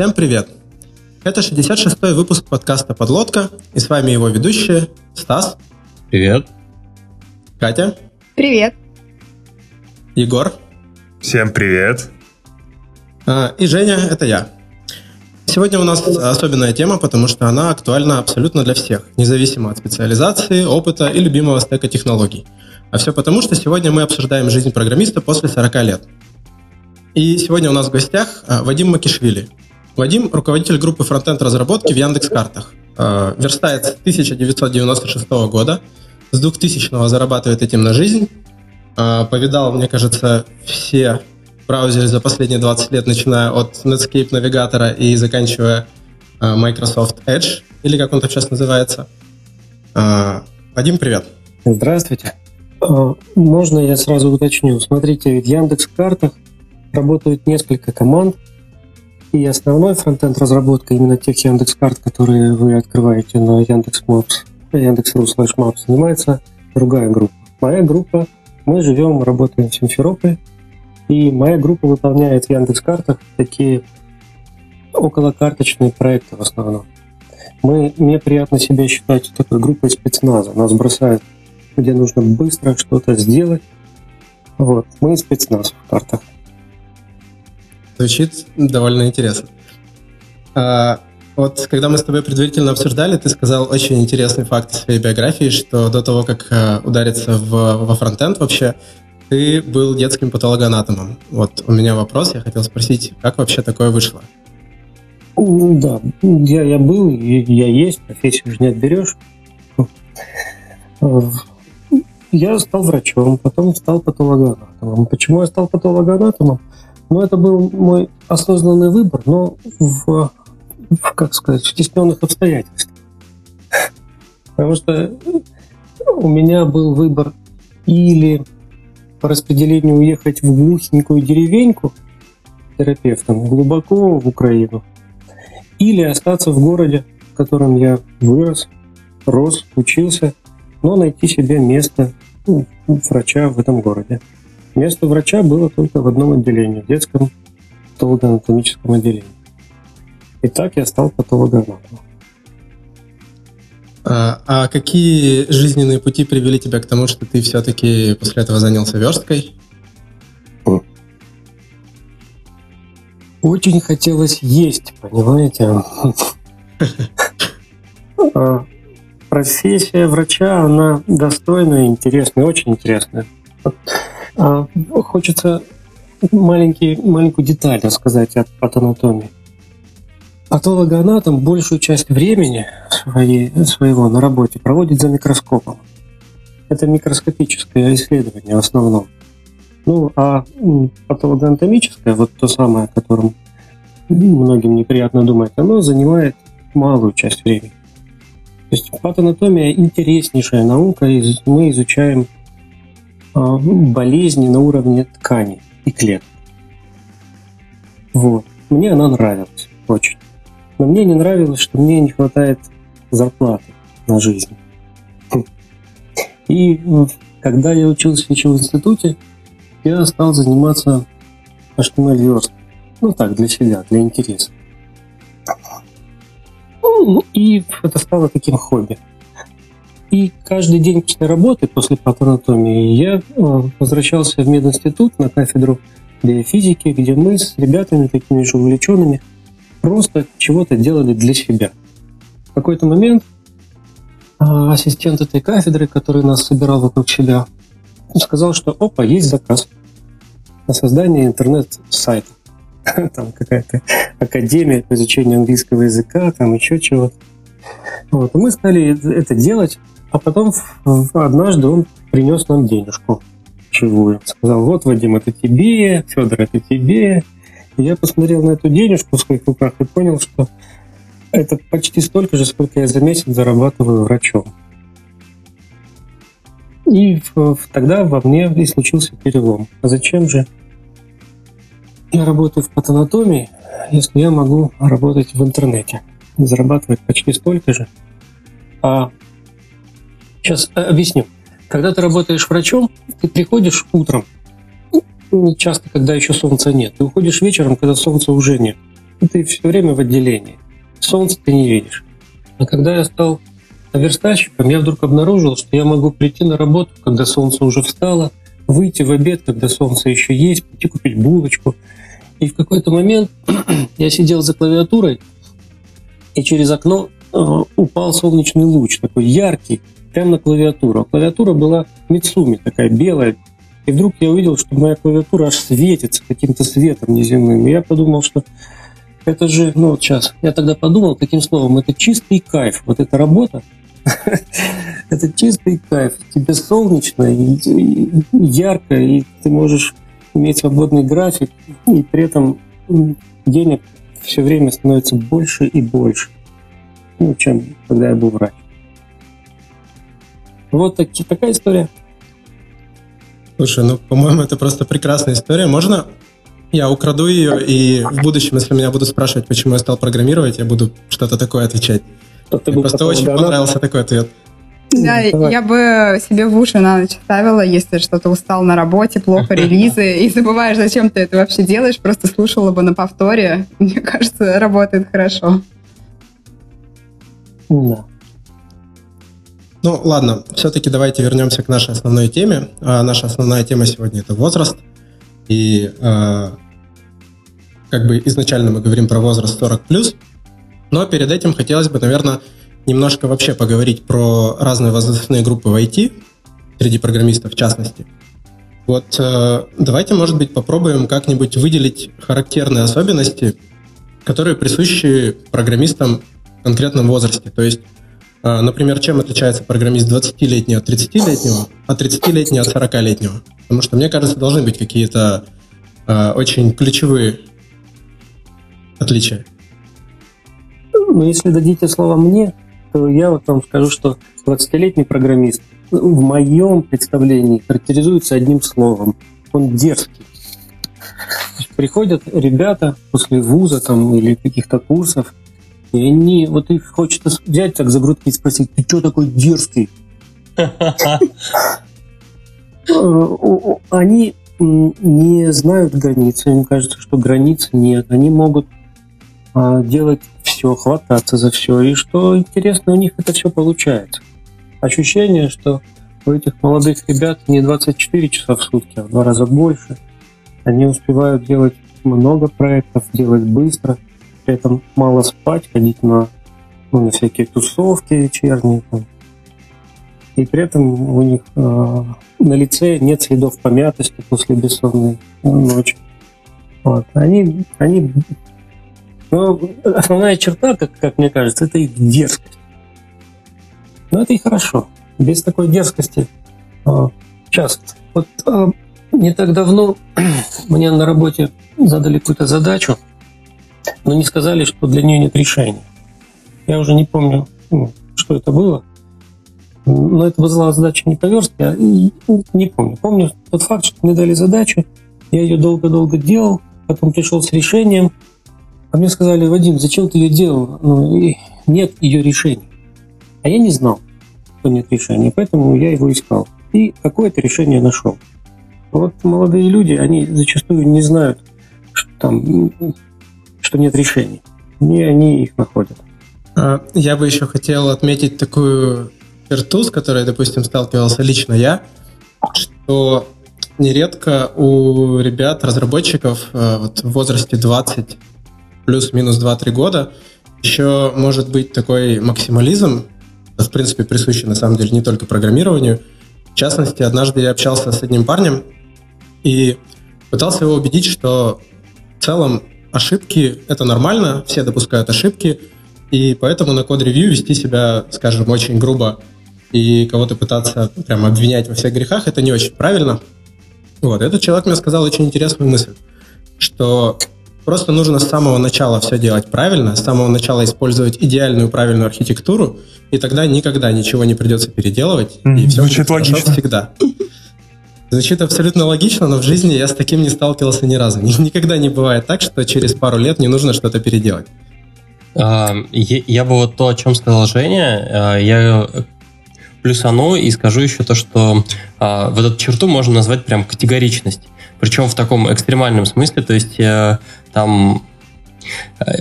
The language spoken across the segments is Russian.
Всем привет! Это 66-й выпуск подкаста «Подлодка», и с вами его ведущие Стас. Привет. Катя. Привет. Егор. Всем привет. А, и Женя, это я. Сегодня у нас особенная тема, потому что она актуальна абсолютно для всех, независимо от специализации, опыта и любимого стека технологий. А все потому, что сегодня мы обсуждаем жизнь программиста после 40 лет. И сегодня у нас в гостях а, Вадим Макишвили. Вадим – руководитель группы фронтенд разработки в Яндекс.Картах. А, верстает с 1996 года, с 2000 зарабатывает этим на жизнь. А, повидал, мне кажется, все браузеры за последние 20 лет, начиная от Netscape навигатора и заканчивая Microsoft Edge, или как он там сейчас называется. Вадим, привет. Здравствуйте. Можно я сразу уточню? Смотрите, в Яндекс картах работают несколько команд, и основной фронтенд разработка именно тех Яндекс карт, которые вы открываете на Яндекс Maps, Яндекс.ру slash Maps, занимается другая группа. Моя группа, мы живем, работаем в Симферополе, и моя группа выполняет в Яндекс картах такие околокарточные проекты в основном. Мы, мне приятно себя считать такой группой спецназа. Нас бросают где нужно быстро что-то сделать. Вот. Мы спецназ в картах. Звучит довольно интересно. А, вот когда мы с тобой предварительно обсуждали, ты сказал очень интересный факт своей биографии, что до того, как а, удариться в, во фронтенд вообще, ты был детским патологоанатомом. Вот у меня вопрос, я хотел спросить, как вообще такое вышло? Да, я, я был, я есть, профессию же не отберешь. Я стал врачом, потом стал патологоанатомом. Почему я стал патологоанатомом? Ну, это был мой осознанный выбор, но в, в как сказать, в стесненных обстоятельствах. Потому что у меня был выбор или по распределению уехать в глухенькую деревеньку терапевтом глубоко в Украину, или остаться в городе, в котором я вырос, рос, учился, но найти себе место ну, врача в этом городе. Место врача было только в одном отделении, в детском патологоанатомическом отделении. И так я стал патологоанатомом. А, а какие жизненные пути привели тебя к тому, что ты все-таки после этого занялся версткой? Очень хотелось есть, понимаете? А, профессия врача, она достойная, интересная, очень интересная. А, хочется маленький, маленькую деталь рассказать от патанатомии. Патологоанатом большую часть времени своей, своего на работе проводит за микроскопом. Это микроскопическое исследование в основном. Ну, а патологоанатомическое, вот то самое, о котором многим неприятно думать, оно занимает малую часть времени. То есть патанатомия интереснейшая наука, мы изучаем болезни на уровне ткани и клеток. Вот. Мне она нравилась очень. Но мне не нравилось, что мне не хватает зарплаты на жизнь. И когда я учился еще в институте, я стал заниматься HTML. Ну так, для себя, для интереса. Ну, и это стало таким хобби. И каждый день после работы, после патанатомии, я э, возвращался в мединститут на кафедру биофизики, где мы с ребятами такими же увлеченными просто чего-то делали для себя. В какой-то момент э, ассистент этой кафедры, который нас собирал вокруг себя, сказал, что опа, есть заказ на создание интернет-сайта. там какая-то академия по изучению английского языка, там еще чего-то. Вот. И мы стали это делать, а потом однажды он принес нам денежку живую. Сказал, вот, Вадим, это тебе, Федор, это тебе. И я посмотрел на эту денежку в своих руках и понял, что это почти столько же, сколько я за месяц зарабатываю врачом. И тогда во мне и случился перелом. А зачем же я работаю в патанатомии, если я могу работать в интернете, зарабатывать почти столько же. А сейчас э, объясню. Когда ты работаешь врачом, ты приходишь утром, ну, часто, когда еще солнца нет, ты уходишь вечером, когда солнца уже нет. ты все время в отделении. Солнце ты не видишь. А когда я стал верстальщиком, я вдруг обнаружил, что я могу прийти на работу, когда солнце уже встало, выйти в обед, когда солнце еще есть, пойти купить булочку. И в какой-то момент я сидел за клавиатурой, и через окно э, упал солнечный луч, такой яркий, прямо на клавиатуру. Клавиатура была Мицуми, такая белая. И вдруг я увидел, что моя клавиатура аж светится каким-то светом неземным. И я подумал, что это же, ну вот сейчас, я тогда подумал таким словом, это чистый кайф. Вот эта работа, это чистый кайф. Тебе солнечно, ярко, и ты можешь иметь свободный график, и при этом денег все время становится больше и больше, ну, чем когда я был врач. Вот так, такая история. Слушай, ну, по-моему, это просто прекрасная история. Можно я украду ее, и в будущем, если меня будут спрашивать, почему я стал программировать, я буду что-то такое отвечать. Ты Мне просто очень понравился такой ответ. Да, Давай. я бы себе в уши на ночь ставила, если что-то устал на работе, плохо релизы, и забываешь, зачем ты это вообще делаешь, просто слушала бы на повторе. Мне кажется, работает хорошо. Да. Ну, ладно, все-таки давайте вернемся к нашей основной теме. А наша основная тема сегодня – это возраст. И э, как бы изначально мы говорим про возраст 40+, но перед этим хотелось бы, наверное, немножко вообще поговорить про разные возрастные группы в IT, среди программистов в частности. Вот э, давайте, может быть, попробуем как-нибудь выделить характерные особенности, которые присущи программистам в конкретном возрасте. То есть, например, чем отличается программист 20-летний от 30-летнего, а 30-летний от 40-летнего? Потому что, мне кажется, должны быть какие-то э, очень ключевые отличия. Ну, если дадите слово мне, то я вот вам скажу, что 20-летний программист в моем представлении характеризуется одним словом. Он дерзкий. Приходят ребята после вуза там, или каких-то курсов, и они, вот их хочется взять так за грудки и спросить, ты что такой дерзкий? Они не знают границы, им кажется, что границ нет. Они могут а, делать все, хвататься за все. И что интересно, у них это все получается. Ощущение, что у этих молодых ребят не 24 часа в сутки, а в два раза больше. Они успевают делать много проектов, делать быстро, при этом мало спать, ходить на, ну, на всякие тусовки вечерние. Там. И при этом у них э, на лице нет следов помятости после бессонной ночи. Вот. Они, они но основная черта, как, как мне кажется, это их дерзкость. Но это и хорошо. Без такой дерзкости а, часто. Вот а, не так давно мне на работе задали какую-то задачу, но не сказали, что для нее нет решения. Я уже не помню, ну, что это было. Но это была задача не по верстке, а не помню. Помню тот факт, что мне дали задачу, я ее долго-долго делал, потом пришел с решением – а мне сказали, Вадим, зачем ты ее делал? Ну, нет ее решения. А я не знал, что нет решения, поэтому я его искал. И какое-то решение нашел. Вот молодые люди, они зачастую не знают, что там, что нет решений. И они их находят. А, я бы еще хотел отметить такую черту, с которой, допустим, сталкивался лично я, что нередко у ребят, разработчиков э, вот, в возрасте 20 плюс-минус 2-3 года, еще может быть такой максимализм, в принципе, присущий на самом деле не только программированию. В частности, однажды я общался с одним парнем и пытался его убедить, что в целом ошибки — это нормально, все допускают ошибки, и поэтому на код-ревью вести себя, скажем, очень грубо и кого-то пытаться прям обвинять во всех грехах — это не очень правильно. Вот, этот человек мне сказал очень интересную мысль, что Просто нужно с самого начала все делать правильно, с самого начала использовать идеальную правильную архитектуру, и тогда никогда ничего не придется переделывать, mm, и все Звучит будет логично. всегда. Звучит абсолютно логично, но в жизни я с таким не сталкивался ни разу. Никогда не бывает так, что через пару лет не нужно что-то переделать. А, я бы вот то, о чем сказал Женя, а, я плюсану и скажу еще то, что а, вот эту черту можно назвать прям категоричность. Причем в таком экстремальном смысле, то есть э, там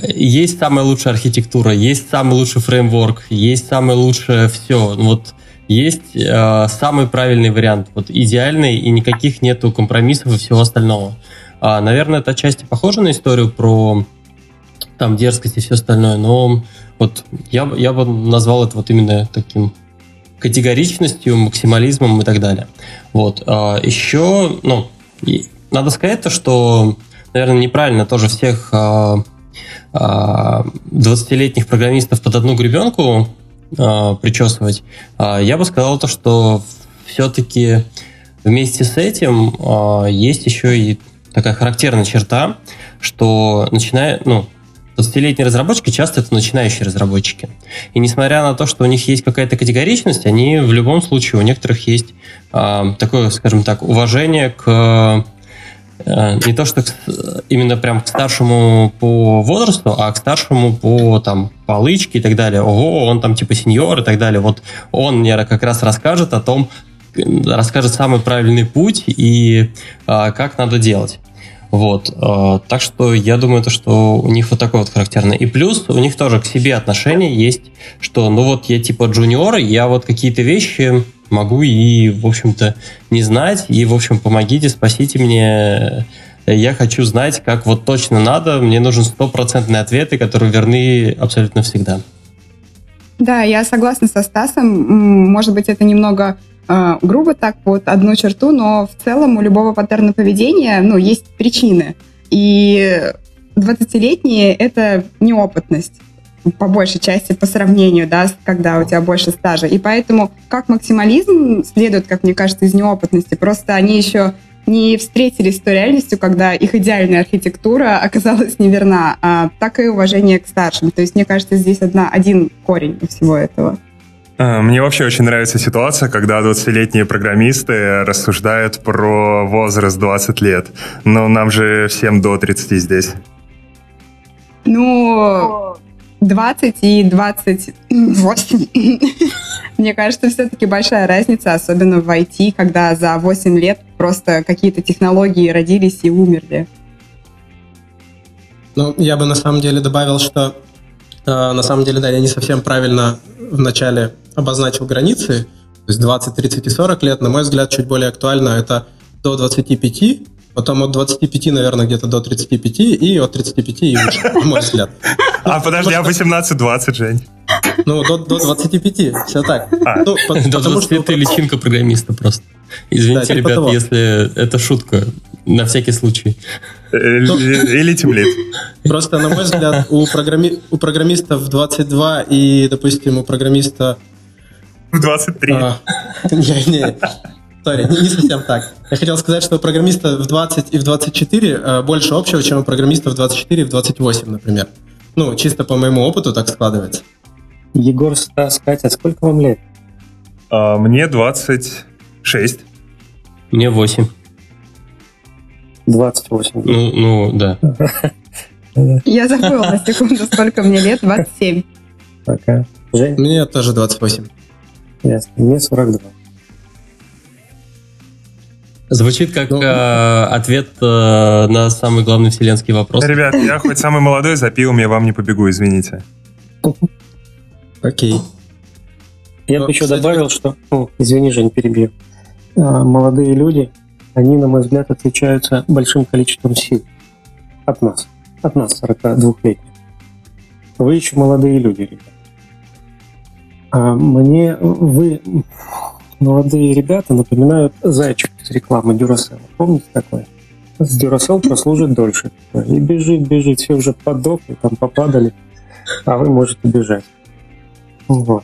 есть самая лучшая архитектура, есть самый лучший фреймворк, есть самое лучшее все. Вот есть э, самый правильный вариант, вот идеальный, и никаких нету компромиссов и всего остального. А, наверное, это отчасти похоже на историю про там дерзкость и все остальное, но вот я, я бы назвал это вот именно таким категоричностью, максимализмом и так далее. Вот. А еще, ну, надо сказать то, что, наверное, неправильно тоже всех а, а, 20-летних программистов под одну гребенку а, причесывать. А, я бы сказал то, что все-таки вместе с этим а, есть еще и такая характерная черта, что начиная, ну, 20-летние разработчики часто это начинающие разработчики. И несмотря на то, что у них есть какая-то категоричность, они в любом случае, у некоторых есть э, такое, скажем так, уважение к э, не то что именно прям к старшему по возрасту, а к старшему по там полычке и так далее. Ого, он там типа сеньор и так далее. Вот он мне как раз расскажет о том, расскажет самый правильный путь и э, как надо делать. Вот. Э, так что я думаю, то, что у них вот такой вот характерный. И плюс у них тоже к себе отношение есть, что ну вот я типа джуниор, я вот какие-то вещи могу и, в общем-то, не знать, и, в общем, помогите, спасите мне, я хочу знать, как вот точно надо, мне нужен стопроцентные ответы, которые верны абсолютно всегда. Да, я согласна со Стасом. Может быть, это немного э, грубо так вот одну черту, но в целом у любого паттерна поведения ну, есть причины. И 20-летние — это неопытность по большей части по сравнению, да, когда у тебя больше стажа. И поэтому как максимализм следует, как мне кажется, из неопытности. Просто они еще не встретились с той реальностью, когда их идеальная архитектура оказалась неверна, а так и уважение к старшим. То есть, мне кажется, здесь одна, один корень всего этого. А, мне вообще очень нравится ситуация, когда 20-летние программисты рассуждают про возраст 20 лет. Но нам же всем до 30 здесь. Ну, 20 и 28. Мне кажется, все-таки большая разница, особенно в IT, когда за 8 лет просто какие-то технологии родились и умерли. Ну, я бы на самом деле добавил, что э, на самом деле, да, я не совсем правильно вначале обозначил границы, то есть 20, 30 и 40 лет, на мой взгляд, чуть более актуально это до 25, потом от 25, наверное, где-то до 35 и от 35 и выше, на мой взгляд. А подожди, а 18-20, Жень? Ну, до, до 25, все так. А. Ну, по, до 20 что... ты личинка программиста просто. Извините, да, типа ребят, того. если это шутка, на всякий случай. Э, или темлит. Просто, на мой взгляд, у, программи... у программистов 22 и, допустим, у программиста в 23. А, не, не, Сори, не, не совсем так. Я хотел сказать, что у программиста в 20 и в 24 э, больше общего, чем у программиста в 24 и в 28, например. Ну, чисто по моему опыту так складывается. Егор, Стас, Катя, сколько вам лет? А, мне 26. Мне 8. 28. Ну, ну да. Я забыла на секунду, сколько мне лет. 27. Пока. Жень? Мне тоже 28. Ясно. Мне 42. Звучит как ну, э, ответ э, на самый главный вселенский вопрос. Ребят, я хоть самый молодой, за пивом я вам не побегу, извините. Окей. Я бы ну, еще добавил, что... О, извини, Жень, перебью. А, молодые люди, они, на мой взгляд, отличаются большим количеством сил от нас. От нас, 42-летних. Вы еще молодые люди, ребят. А мне вы, молодые ребята, напоминают зайчик из рекламы Duracell. Помните такое? С Duracell прослужит дольше. И бежит, бежит, все уже подохли, там попадали, а вы можете бежать. Вот.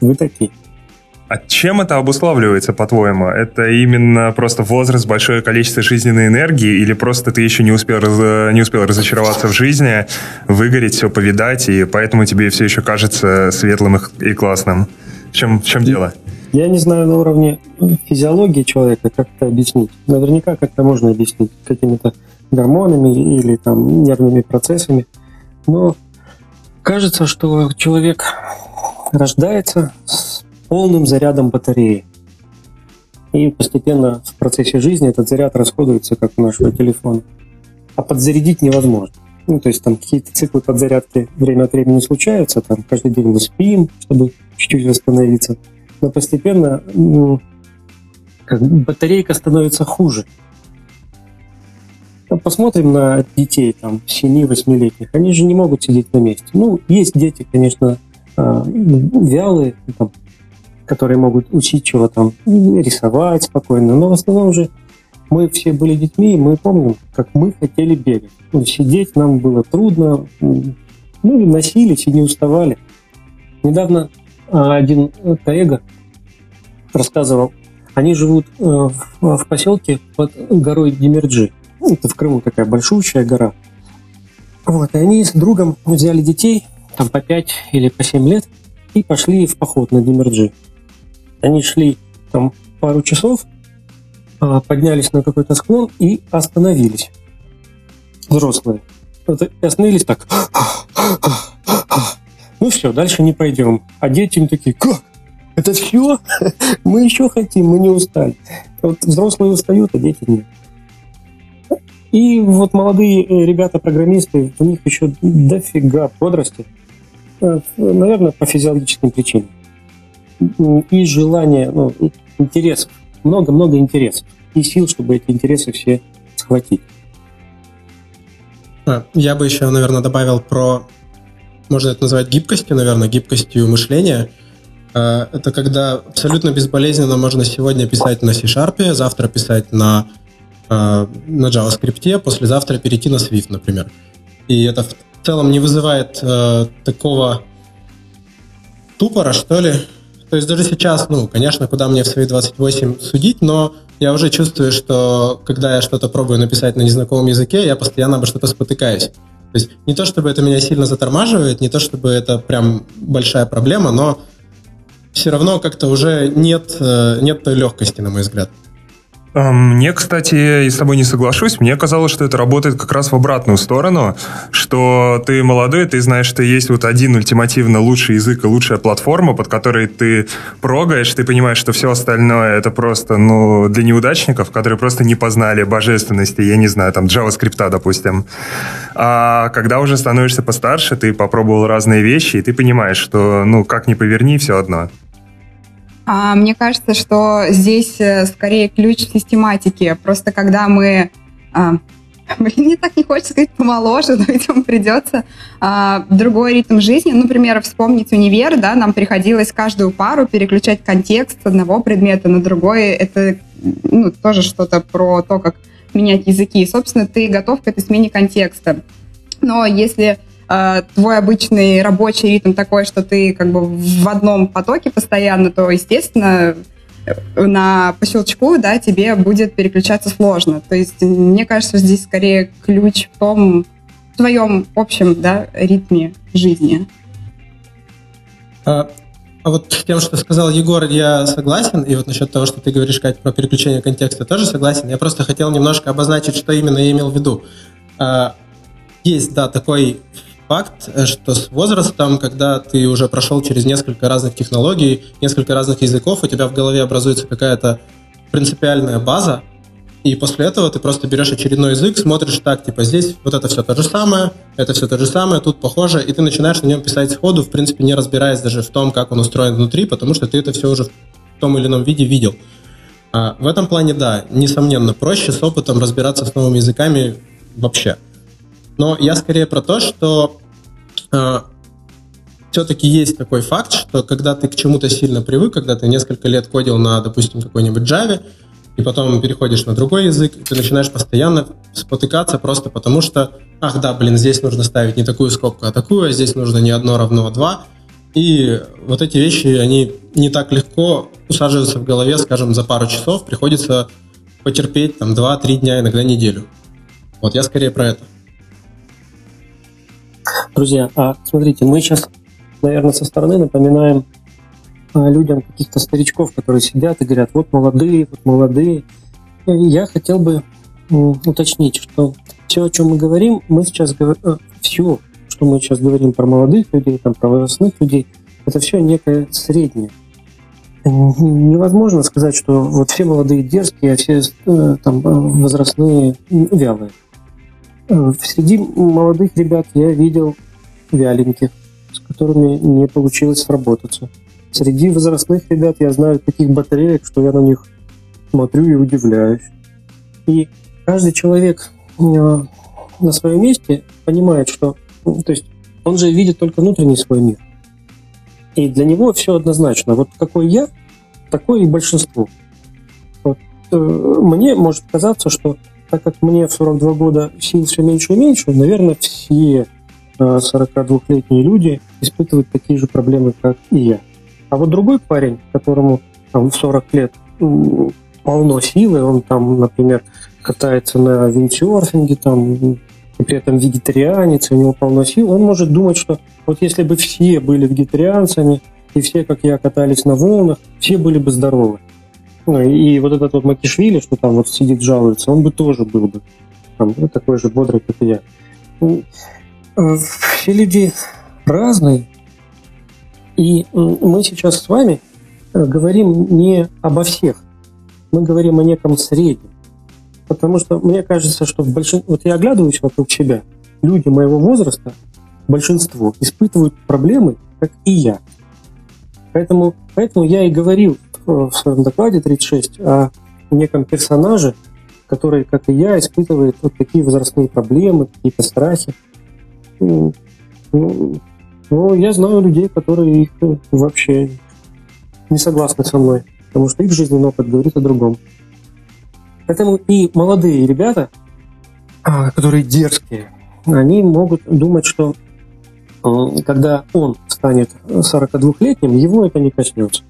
Вы такие. А чем это обуславливается, по-твоему? Это именно просто возраст, большое количество жизненной энергии, или просто ты еще не успел, не успел разочароваться в жизни, выгореть, все повидать, и поэтому тебе все еще кажется светлым и классным? В чем, в чем дело? Я не знаю на уровне физиологии человека, как это объяснить. Наверняка как-то можно объяснить какими-то гормонами или там нервными процессами. Но кажется, что человек рождается с полным зарядом батареи. И постепенно в процессе жизни этот заряд расходуется, как у нашего телефона. а подзарядить невозможно. Ну, то есть там какие-то циклы подзарядки время от времени случаются, там каждый день мы спим, чтобы чуть-чуть восстановиться. Но постепенно ну, как батарейка становится хуже. Посмотрим на детей, там, 7-8-летних. Они же не могут сидеть на месте. Ну, есть дети, конечно, а, вялые, там, которые могут учить чего там, рисовать спокойно, но в основном же мы все были детьми, и мы помним, как мы хотели бегать. Ну, сидеть нам было трудно, мы носились и не уставали. Недавно один коллега рассказывал, они живут э, в поселке под горой Демерджи. Ну, это в Крыму такая большущая гора. Вот, и они с другом взяли детей, там по 5 или по 7 лет, и пошли в поход на Демерджи. Они шли там пару часов, поднялись на какой-то склон и остановились. Взрослые. Вот, и остановились так. Ну все, дальше не пойдем. А дети им такие, как? Это все? Мы еще хотим, мы не устали. Вот взрослые устают, а дети нет. И вот молодые э, ребята-программисты, у них еще дофига бодрости. Э, наверное, по физиологическим причинам. И желание, ну, интересов. Много-много интересов. И сил, чтобы эти интересы все схватить. А, я бы еще, наверное, добавил про, можно это назвать гибкостью, наверное, гибкостью мышления. А, это когда абсолютно безболезненно можно сегодня писать на C-Sharp, завтра писать на Э, на JavaScript, послезавтра перейти на Swift, например. И это в целом не вызывает э, такого тупора, что ли. То есть даже сейчас, ну, конечно, куда мне в свои 28 судить, но я уже чувствую, что когда я что-то пробую написать на незнакомом языке, я постоянно обо что-то спотыкаюсь. То есть не то, чтобы это меня сильно затормаживает, не то, чтобы это прям большая проблема, но все равно как-то уже нет, э, нет той легкости, на мой взгляд. Мне, кстати, я с тобой не соглашусь. Мне казалось, что это работает как раз в обратную сторону, что ты молодой, ты знаешь, что есть вот один ультимативно лучший язык и лучшая платформа, под которой ты прогаешь, ты понимаешь, что все остальное это просто, ну, для неудачников, которые просто не познали божественности, я не знаю, там, JavaScript, допустим. А когда уже становишься постарше, ты попробовал разные вещи, и ты понимаешь, что, ну, как ни поверни, все одно. А, мне кажется, что здесь э, скорее ключ систематики. Просто когда мы а, Блин, мне так не хочется сказать помоложе, но, видимо, придется. А, другой ритм жизни, ну, например, вспомнить универ, да, нам приходилось каждую пару переключать контекст с одного предмета на другой. Это ну, тоже что-то про то, как менять языки. И, собственно, ты готов к этой смене контекста. Но если э, твой обычный рабочий ритм такой, что ты как бы в одном потоке постоянно, то, естественно, на по щелчку, да, тебе будет переключаться сложно. То есть, мне кажется, здесь скорее ключ в том, в твоем общем, да, ритме жизни. А, а вот тем, что сказал Егор, я согласен. И вот насчет того, что ты говоришь, Кать, про переключение контекста, тоже согласен. Я просто хотел немножко обозначить, что именно я имел в виду. А, есть, да, такой факт, э, что с возрастом, когда ты уже прошел через несколько разных технологий, несколько разных языков, у тебя в голове образуется какая-то принципиальная база, и после этого ты просто берешь очередной язык, смотришь так, типа здесь вот это все то же самое, это все то же самое, тут похоже, и ты начинаешь на нем писать сходу, в принципе, не разбираясь даже в том, как он устроен внутри, потому что ты это все уже в том или ином виде видел. А в этом плане, да, несомненно, проще с опытом разбираться с новыми языками вообще. Но я скорее про то, что э, все-таки есть такой факт, что когда ты к чему-то сильно привык, когда ты несколько лет кодил на, допустим, какой-нибудь Java, и потом переходишь на другой язык, ты начинаешь постоянно спотыкаться просто потому, что, ах да, блин, здесь нужно ставить не такую скобку, а такую, а здесь нужно не одно равно а два. И вот эти вещи, они не так легко усаживаются в голове, скажем, за пару часов, приходится потерпеть там 2-3 дня, иногда неделю. Вот я скорее про это. Друзья, а смотрите, мы сейчас, наверное, со стороны напоминаем а, людям каких-то старичков, которые сидят и говорят, вот молодые, вот молодые. И я хотел бы уточнить, что все, о чем мы говорим, мы сейчас говорим, э, все, что мы сейчас говорим про молодых людей, там, про возрастных людей, это все некое среднее. Невозможно сказать, что вот все молодые дерзкие, а все э, там, возрастные вялые. Среди молодых ребят я видел вяленьких, с которыми не получилось сработаться. Среди возрастных ребят я знаю таких батареек, что я на них смотрю и удивляюсь. И каждый человек э, на своем месте понимает, что то есть он же видит только внутренний свой мир. И для него все однозначно. Вот какой я, такое и большинство. Вот, э, мне может казаться, что так как мне в 42 года сил все меньше и меньше, наверное, все 42-летние э, люди испытывают такие же проблемы, как и я. А вот другой парень, которому там, в 40 лет полно силы, он там, например, катается на виндсерфинге, там, и при этом вегетарианец, у него полно сил, он может думать, что вот если бы все были вегетарианцами, и все, как я, катались на волнах, все были бы здоровы. Ну, и вот этот вот Макишвили, что там вот сидит, жалуется, он бы тоже был бы там, ну, такой же бодрый, как и я. Ну, э, все люди разные, и мы сейчас с вами э, говорим не обо всех, мы говорим о неком среднем. Потому что мне кажется, что в большин... вот я оглядываюсь вокруг себя, люди моего возраста, большинство, испытывают проблемы, как и я. Поэтому, поэтому я и говорил в своем докладе 36 о неком персонаже, который, как и я, испытывает вот такие возрастные проблемы, какие-то страхи. Ну, ну, я знаю людей, которые их вообще не согласны со мной, потому что их жизненный опыт говорит о другом. Поэтому и молодые ребята, а, которые дерзкие, они могут думать, что когда он станет 42-летним, его это не коснется.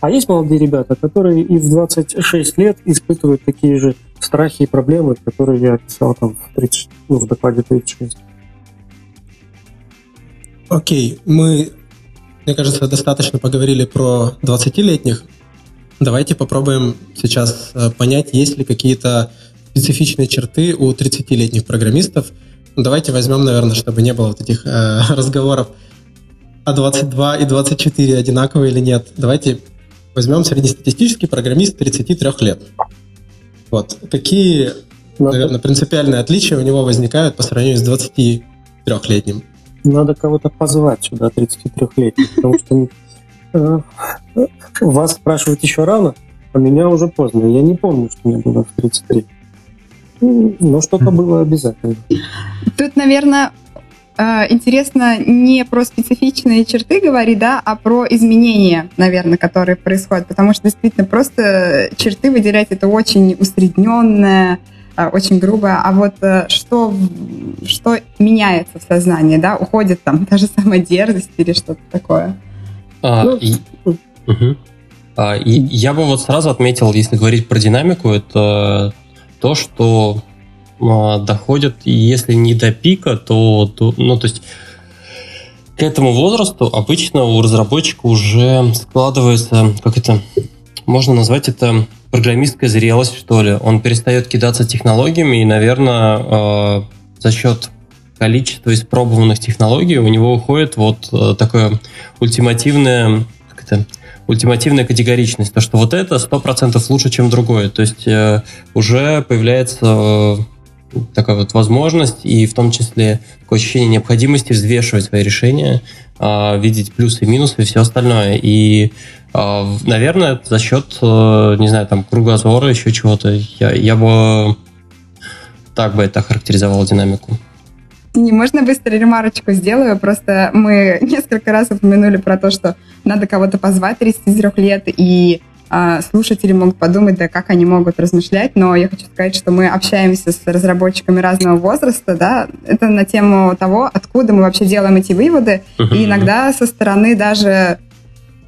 А есть молодые ребята, которые и в 26 лет испытывают такие же страхи и проблемы, которые я описал там в, 30, ну, в докладе 36. Окей, мы, мне кажется, достаточно поговорили про 20-летних. Давайте попробуем сейчас э, понять, есть ли какие-то специфичные черты у 30-летних программистов. Давайте возьмем, наверное, чтобы не было вот этих э, разговоров, а 22 и 24 одинаковые или нет. Давайте возьмем среднестатистический программист 33 лет. Вот. Какие, Надо... наверное, принципиальные отличия у него возникают по сравнению с 23-летним? Надо кого-то позвать сюда, 33-летних, потому что э, вас спрашивать еще рано, а меня уже поздно. Я не помню, что мне было в 33. Но что-то было обязательно. Тут, наверное, интересно не про специфичные черты говорить, да, а про изменения, наверное, которые происходят. Потому что действительно просто черты выделять это очень усредненное, э, очень грубо. А вот э, что, что меняется в сознании, да, уходит там та же самая дерзость или что-то такое. А, ну, и, угу. а, и я бы вот сразу отметил, если говорить про динамику, это то, что доходят, если не до пика, то, то, ну, то есть к этому возрасту обычно у разработчика уже складывается, как это, можно назвать это программистская зрелость, что ли. Он перестает кидаться технологиями, и, наверное, э, за счет количества испробованных технологий у него уходит вот э, такое ультимативное, как это, ультимативная категоричность, то что вот это 100% лучше, чем другое. То есть э, уже появляется э, такая вот возможность и в том числе такое ощущение необходимости взвешивать свои решения, э, видеть плюсы и минусы и все остальное. И, э, наверное, за счет, э, не знаю, там, кругозора, еще чего-то, я, я бы так бы это характеризовал динамику. Не можно быстро ремарочку сделаю, просто мы несколько раз упомянули про то, что надо кого-то позвать 33 лет, и слушатели могут подумать, да как они могут размышлять, но я хочу сказать, что мы общаемся с разработчиками разного возраста, да, это на тему того, откуда мы вообще делаем эти выводы, uh-huh. и иногда со стороны даже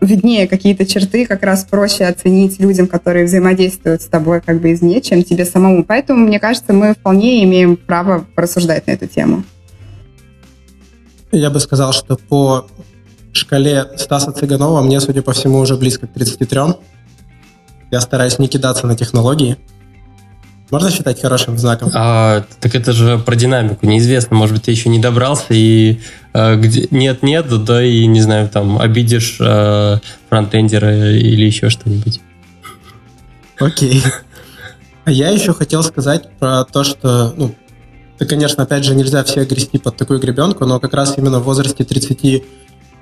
виднее какие-то черты, как раз проще оценить людям, которые взаимодействуют с тобой как бы извне, чем тебе самому. Поэтому, мне кажется, мы вполне имеем право порассуждать на эту тему. Я бы сказал, что по шкале Стаса Цыганова мне, судя по всему, уже близко к 33. Я стараюсь не кидаться на технологии. Можно считать хорошим знаком? А, так это же про динамику. Неизвестно, может быть, ты еще не добрался и э, где нет-нет, да и, не знаю, там, обидишь э, фронтендера или еще что-нибудь. Окей. А я еще хотел сказать про то, что ну, это, конечно, опять же, нельзя всех грести под такую гребенку, но как раз именно в возрасте 30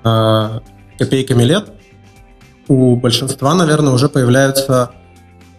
э, копейками лет у большинства, наверное, уже появляются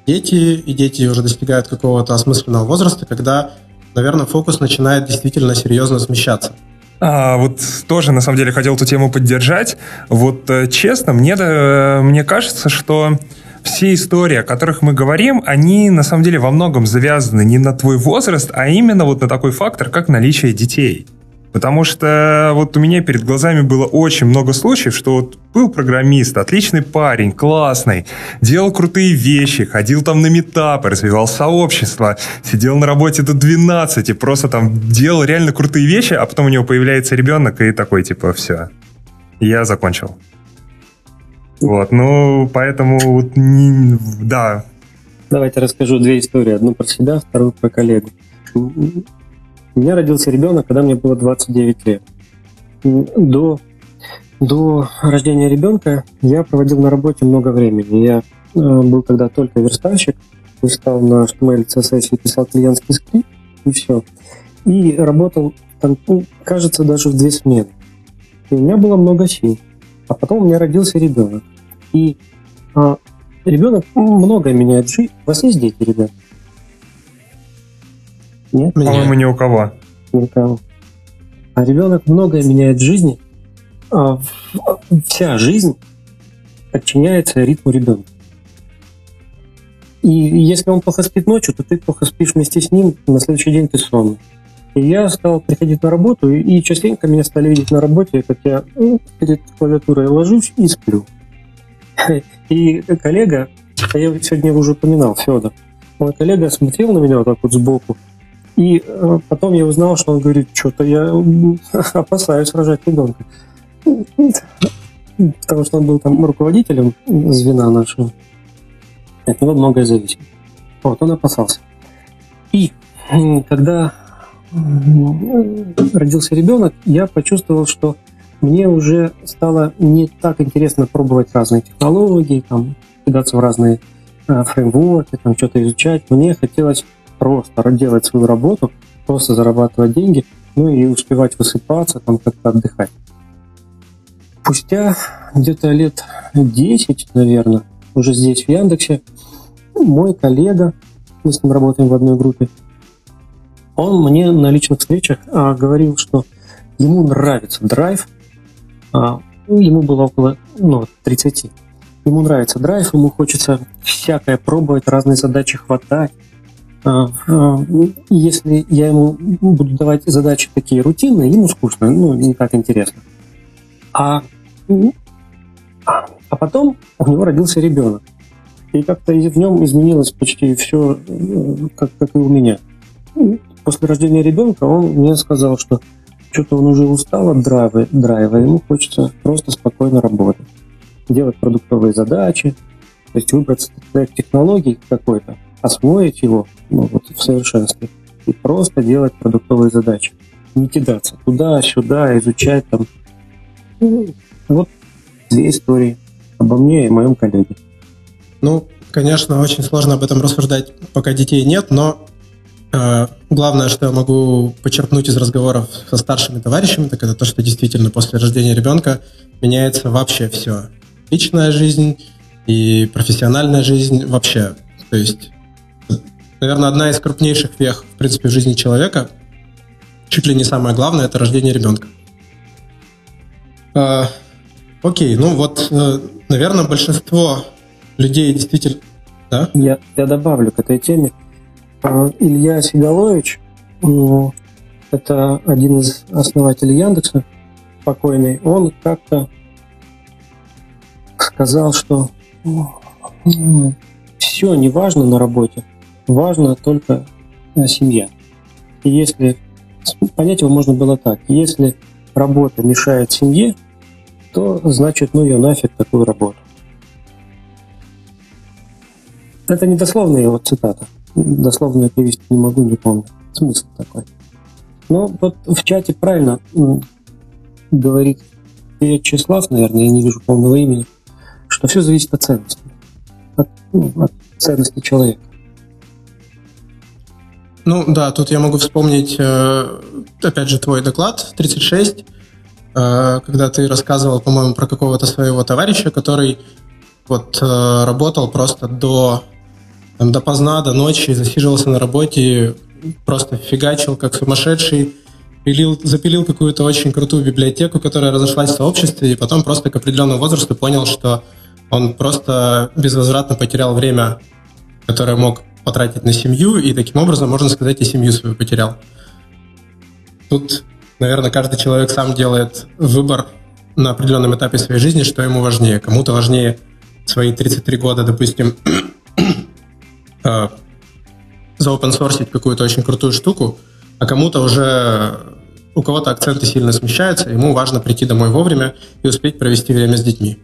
дети, и дети уже достигают какого-то осмысленного возраста, когда, наверное, фокус начинает действительно серьезно смещаться. А, вот тоже, на самом деле, хотел эту тему поддержать. Вот э, честно, мне, э, мне кажется, что все истории, о которых мы говорим, они на самом деле во многом завязаны не на твой возраст, а именно вот на такой фактор, как наличие детей. Потому что вот у меня перед глазами было очень много случаев, что вот был программист, отличный парень, классный, делал крутые вещи, ходил там на метапы, развивал сообщество, сидел на работе до 12 и просто там делал реально крутые вещи, а потом у него появляется ребенок и такой типа все, я закончил. Вот, ну, поэтому, вот, не, да. Давайте расскажу две истории. Одну про себя, вторую про коллегу. У меня родился ребенок, когда мне было 29 лет. До, до рождения ребенка я проводил на работе много времени. Я э, был тогда только верстальщик, верстал на HTML, CSS и писал клиентский скрипт, и все. И работал, там, ну, кажется, даже в две смены. И у меня было много сил. А потом у меня родился ребенок. И а, ребенок многое меняет жизнь. У вас есть дети, ребят? Нет? По-моему, ни у кого. Ни у кого. А ребенок многое меняет в жизни. А вся жизнь подчиняется ритму ребенка. И если он плохо спит ночью, то ты плохо спишь вместе с ним, на следующий день ты сонный. И я стал приходить на работу, и частенько меня стали видеть на работе, как я ну, перед клавиатурой ложусь и сплю. И коллега, а я сегодня уже упоминал, Федор, мой коллега смотрел на меня вот так вот сбоку и э, потом я узнал, что он говорит, что-то я опасаюсь рожать ребенка. Потому что он был там руководителем звена нашего. От него многое зависит. Вот, он опасался. И когда родился ребенок, я почувствовал, что мне уже стало не так интересно пробовать разные технологии, там, кидаться в разные э, фреймворки, там, что-то изучать. Мне хотелось просто делать свою работу, просто зарабатывать деньги, ну и успевать высыпаться, там как-то отдыхать. Спустя где-то лет 10, наверное, уже здесь, в Яндексе, мой коллега, мы с ним работаем в одной группе, он мне на личных встречах а, говорил, что ему нравится драйв, а, ну, ему было около ну, 30. Ему нравится драйв, ему хочется всякое пробовать, разные задачи хватать, если я ему буду давать задачи такие рутинные, ему скучно, ну, не так интересно. А, а потом у него родился ребенок. И как-то в нем изменилось почти все, э, как, как и у меня. После рождения ребенка он мне сказал, что что-то он уже устал от драйва, драйва, ему хочется просто спокойно работать, делать продуктовые задачи, то есть выбрать стек технологий какой-то, освоить его ну, вот, в совершенстве и просто делать продуктовые задачи. Не кидаться туда-сюда, изучать там. Вот две истории обо мне и моем коллеге. Ну, конечно, очень сложно об этом рассуждать, пока детей нет, но э, главное, что я могу почерпнуть из разговоров со старшими товарищами, так это то, что действительно после рождения ребенка меняется вообще все. Личная жизнь и профессиональная жизнь вообще. То есть наверное, одна из крупнейших вех, в принципе, в жизни человека, чуть ли не самое главное, это рождение ребенка. А, окей, ну вот, э, наверное, большинство людей действительно... Да? Я, я добавлю к этой теме. А, Илья Сигалович, ну, это один из основателей Яндекса, покойный, он как-то сказал, что ну, все неважно на работе, важна только семья. И если понять его можно было так, если работа мешает семье, то значит, ну ее нафиг такую работу. Это не дословная его цитата. Дословно перевести не могу, не помню. Смысл такой. Но вот в чате правильно говорит Вячеслав, наверное, я не вижу полного имени, что все зависит от ценности. От, ну, от ценности человека. Ну да, тут я могу вспомнить, э, опять же, твой доклад 36, э, когда ты рассказывал, по-моему, про какого-то своего товарища, который вот э, работал просто до там, допоздна, до ночи, засиживался на работе, просто фигачил как сумасшедший, пилил, запилил какую-то очень крутую библиотеку, которая разошлась в сообществе, и потом просто к определенному возрасту понял, что он просто безвозвратно потерял время, которое мог потратить на семью, и таким образом, можно сказать, и семью свою потерял. Тут, наверное, каждый человек сам делает выбор на определенном этапе своей жизни, что ему важнее. Кому-то важнее свои 33 года, допустим, э, заопенсорсить какую-то очень крутую штуку, а кому-то уже у кого-то акценты сильно смещаются, ему важно прийти домой вовремя и успеть провести время с детьми.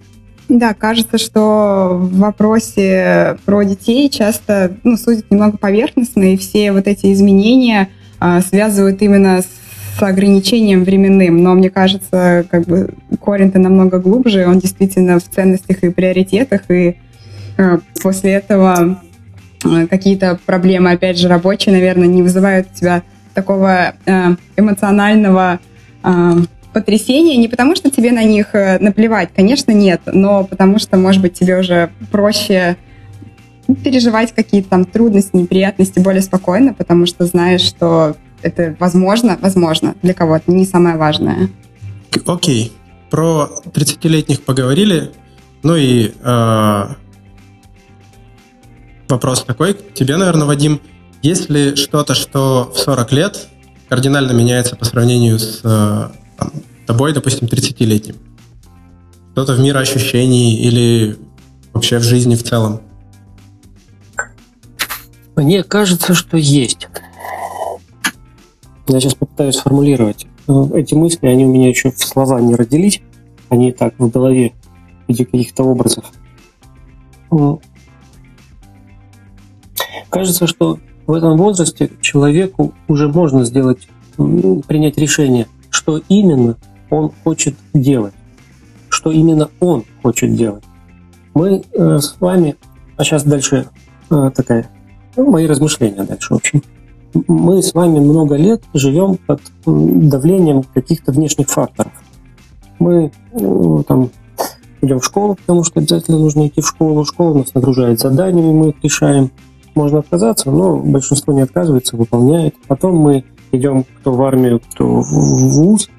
Да, кажется, что в вопросе про детей часто ну, судят немного поверхностно, и все вот эти изменения а, связывают именно с ограничением временным. Но мне кажется, как бы корень-то намного глубже, он действительно в ценностях и приоритетах, и а, после этого а, какие-то проблемы, опять же, рабочие, наверное, не вызывают у тебя такого а, эмоционального а, потрясения не потому, что тебе на них э, наплевать, конечно, нет, но потому что, может быть, тебе уже проще переживать какие-то там трудности, неприятности более спокойно, потому что знаешь, что это возможно, возможно, для кого-то, не самое важное. Окей. Okay. Про 30-летних поговорили. Ну и э, вопрос такой к тебе, наверное, Вадим. Есть ли что-то, что в 40 лет кардинально меняется по сравнению с э, там, тобой, допустим, 30-летним? Что-то в мире ощущений или вообще в жизни в целом? Мне кажется, что есть. Я сейчас попытаюсь сформулировать. Эти мысли, они у меня еще в слова не родились. Они так в голове в виде каких-то образов. Кажется, что в этом возрасте человеку уже можно сделать, принять решение, что именно он хочет делать, что именно он хочет делать. Мы э, с вами, а сейчас дальше э, такая, ну, мои размышления дальше, в общем. Мы с вами много лет живем под давлением каких-то внешних факторов. Мы э, там идем в школу, потому что обязательно нужно идти в школу. Школа нас нагружает заданиями, мы их решаем. Можно отказаться, но большинство не отказывается, выполняет. Потом мы идем кто в армию, кто в ВУЗ,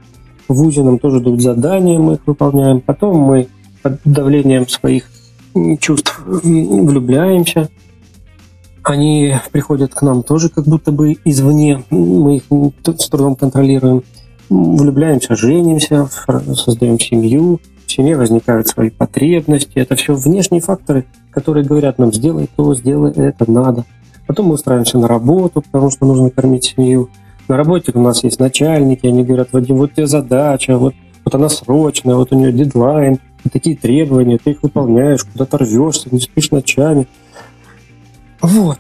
в ВУЗе нам тоже дают задания, мы их выполняем. Потом мы под давлением своих чувств влюбляемся. Они приходят к нам тоже как будто бы извне, мы их с трудом контролируем. Влюбляемся, женимся, создаем семью, в семье возникают свои потребности. Это все внешние факторы, которые говорят нам, сделай то, сделай это, надо. Потом мы устраиваемся на работу, потому что нужно кормить семью. На работе у нас есть начальники, они говорят, Вадим, вот тебе задача, вот, вот она срочная, вот у нее дедлайн, такие требования, ты их выполняешь, куда-то рвешься, не спишь ночами. Вот.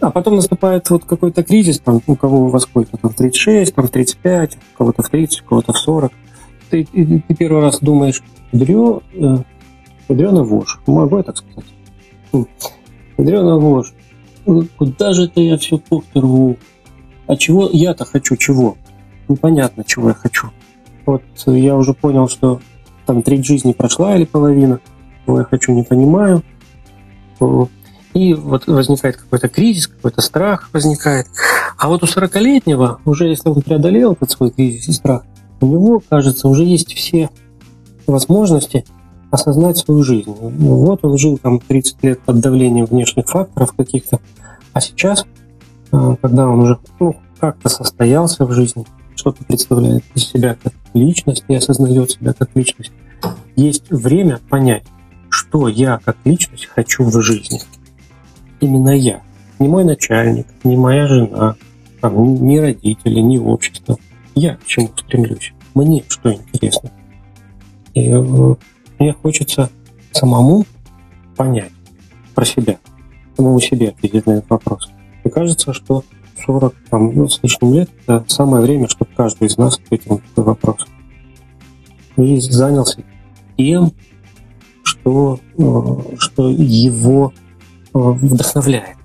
А потом наступает вот какой-то кризис, там, у кого во сколько, там, 36, там, 35, у кого-то в 30, у кого-то в 40. Ты, ты, ты первый раз думаешь, дрё, э, дрёна вошь, могу я так сказать? Дрёна вошь, куда же это я все рву? А чего я-то хочу, чего? Непонятно, чего я хочу. Вот я уже понял, что там треть жизни прошла или половина, чего я хочу, не понимаю. И вот возникает какой-то кризис, какой-то страх возникает. А вот у 40-летнего, уже если он преодолел этот свой кризис и страх, у него, кажется, уже есть все возможности осознать свою жизнь. Вот он жил там 30 лет под давлением внешних факторов каких-то, а сейчас когда он уже ну, как-то состоялся в жизни, что-то представляет из себя как личность и осознает себя как личность, есть время понять, что я как личность хочу в жизни. Именно я. Не мой начальник, не моя жена, там, ни родители, ни общество. Я к чему стремлюсь. Мне что интересно. И э, мне хочется самому понять про себя, самому себе ответить на этот вопрос. Мне кажется, что 40 там, ну, с лишним лет – это самое время, чтобы каждый из нас ответил на такой вопрос. И занялся тем, что, э, что его э, вдохновляет.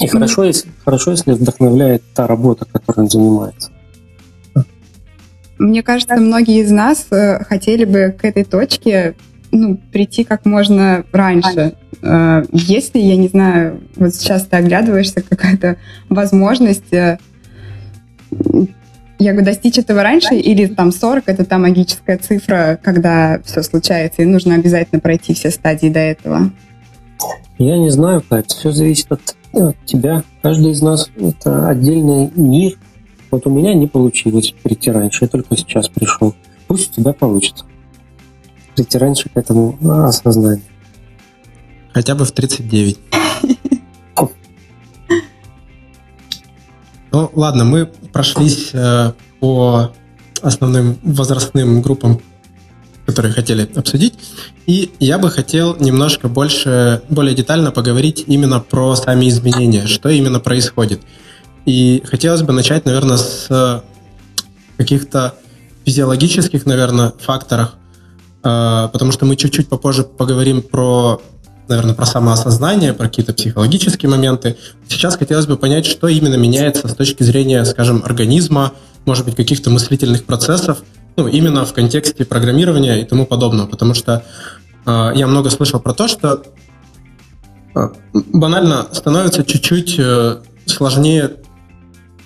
И хорошо, если, хорошо, если вдохновляет та работа, которой он занимается. Мне кажется, многие из нас э, хотели бы к этой точке ну, прийти как можно раньше. Э, если, я не знаю, вот сейчас ты оглядываешься, какая-то возможность э, я говорю, достичь этого раньше, или там 40 это та магическая цифра, когда все случается, и нужно обязательно пройти все стадии до этого? Я не знаю, Кать, все зависит от, от тебя. Каждый из нас это отдельный мир. Вот у меня не получилось прийти раньше, я только сейчас пришел. Пусть у тебя получится. Прийти раньше к этому осознанию. Хотя бы в 39. Ну, ладно, мы прошлись э, по основным возрастным группам, которые хотели обсудить. И я бы хотел немножко больше, более детально поговорить именно про сами изменения, что именно происходит. И хотелось бы начать, наверное, с каких-то физиологических, наверное, факторов, э, потому что мы чуть-чуть попозже поговорим про наверное, про самоосознание, про какие-то психологические моменты. Сейчас хотелось бы понять, что именно меняется с точки зрения, скажем, организма, может быть, каких-то мыслительных процессов, ну, именно в контексте программирования и тому подобного. Потому что э, я много слышал про то, что э, банально становится чуть-чуть э, сложнее,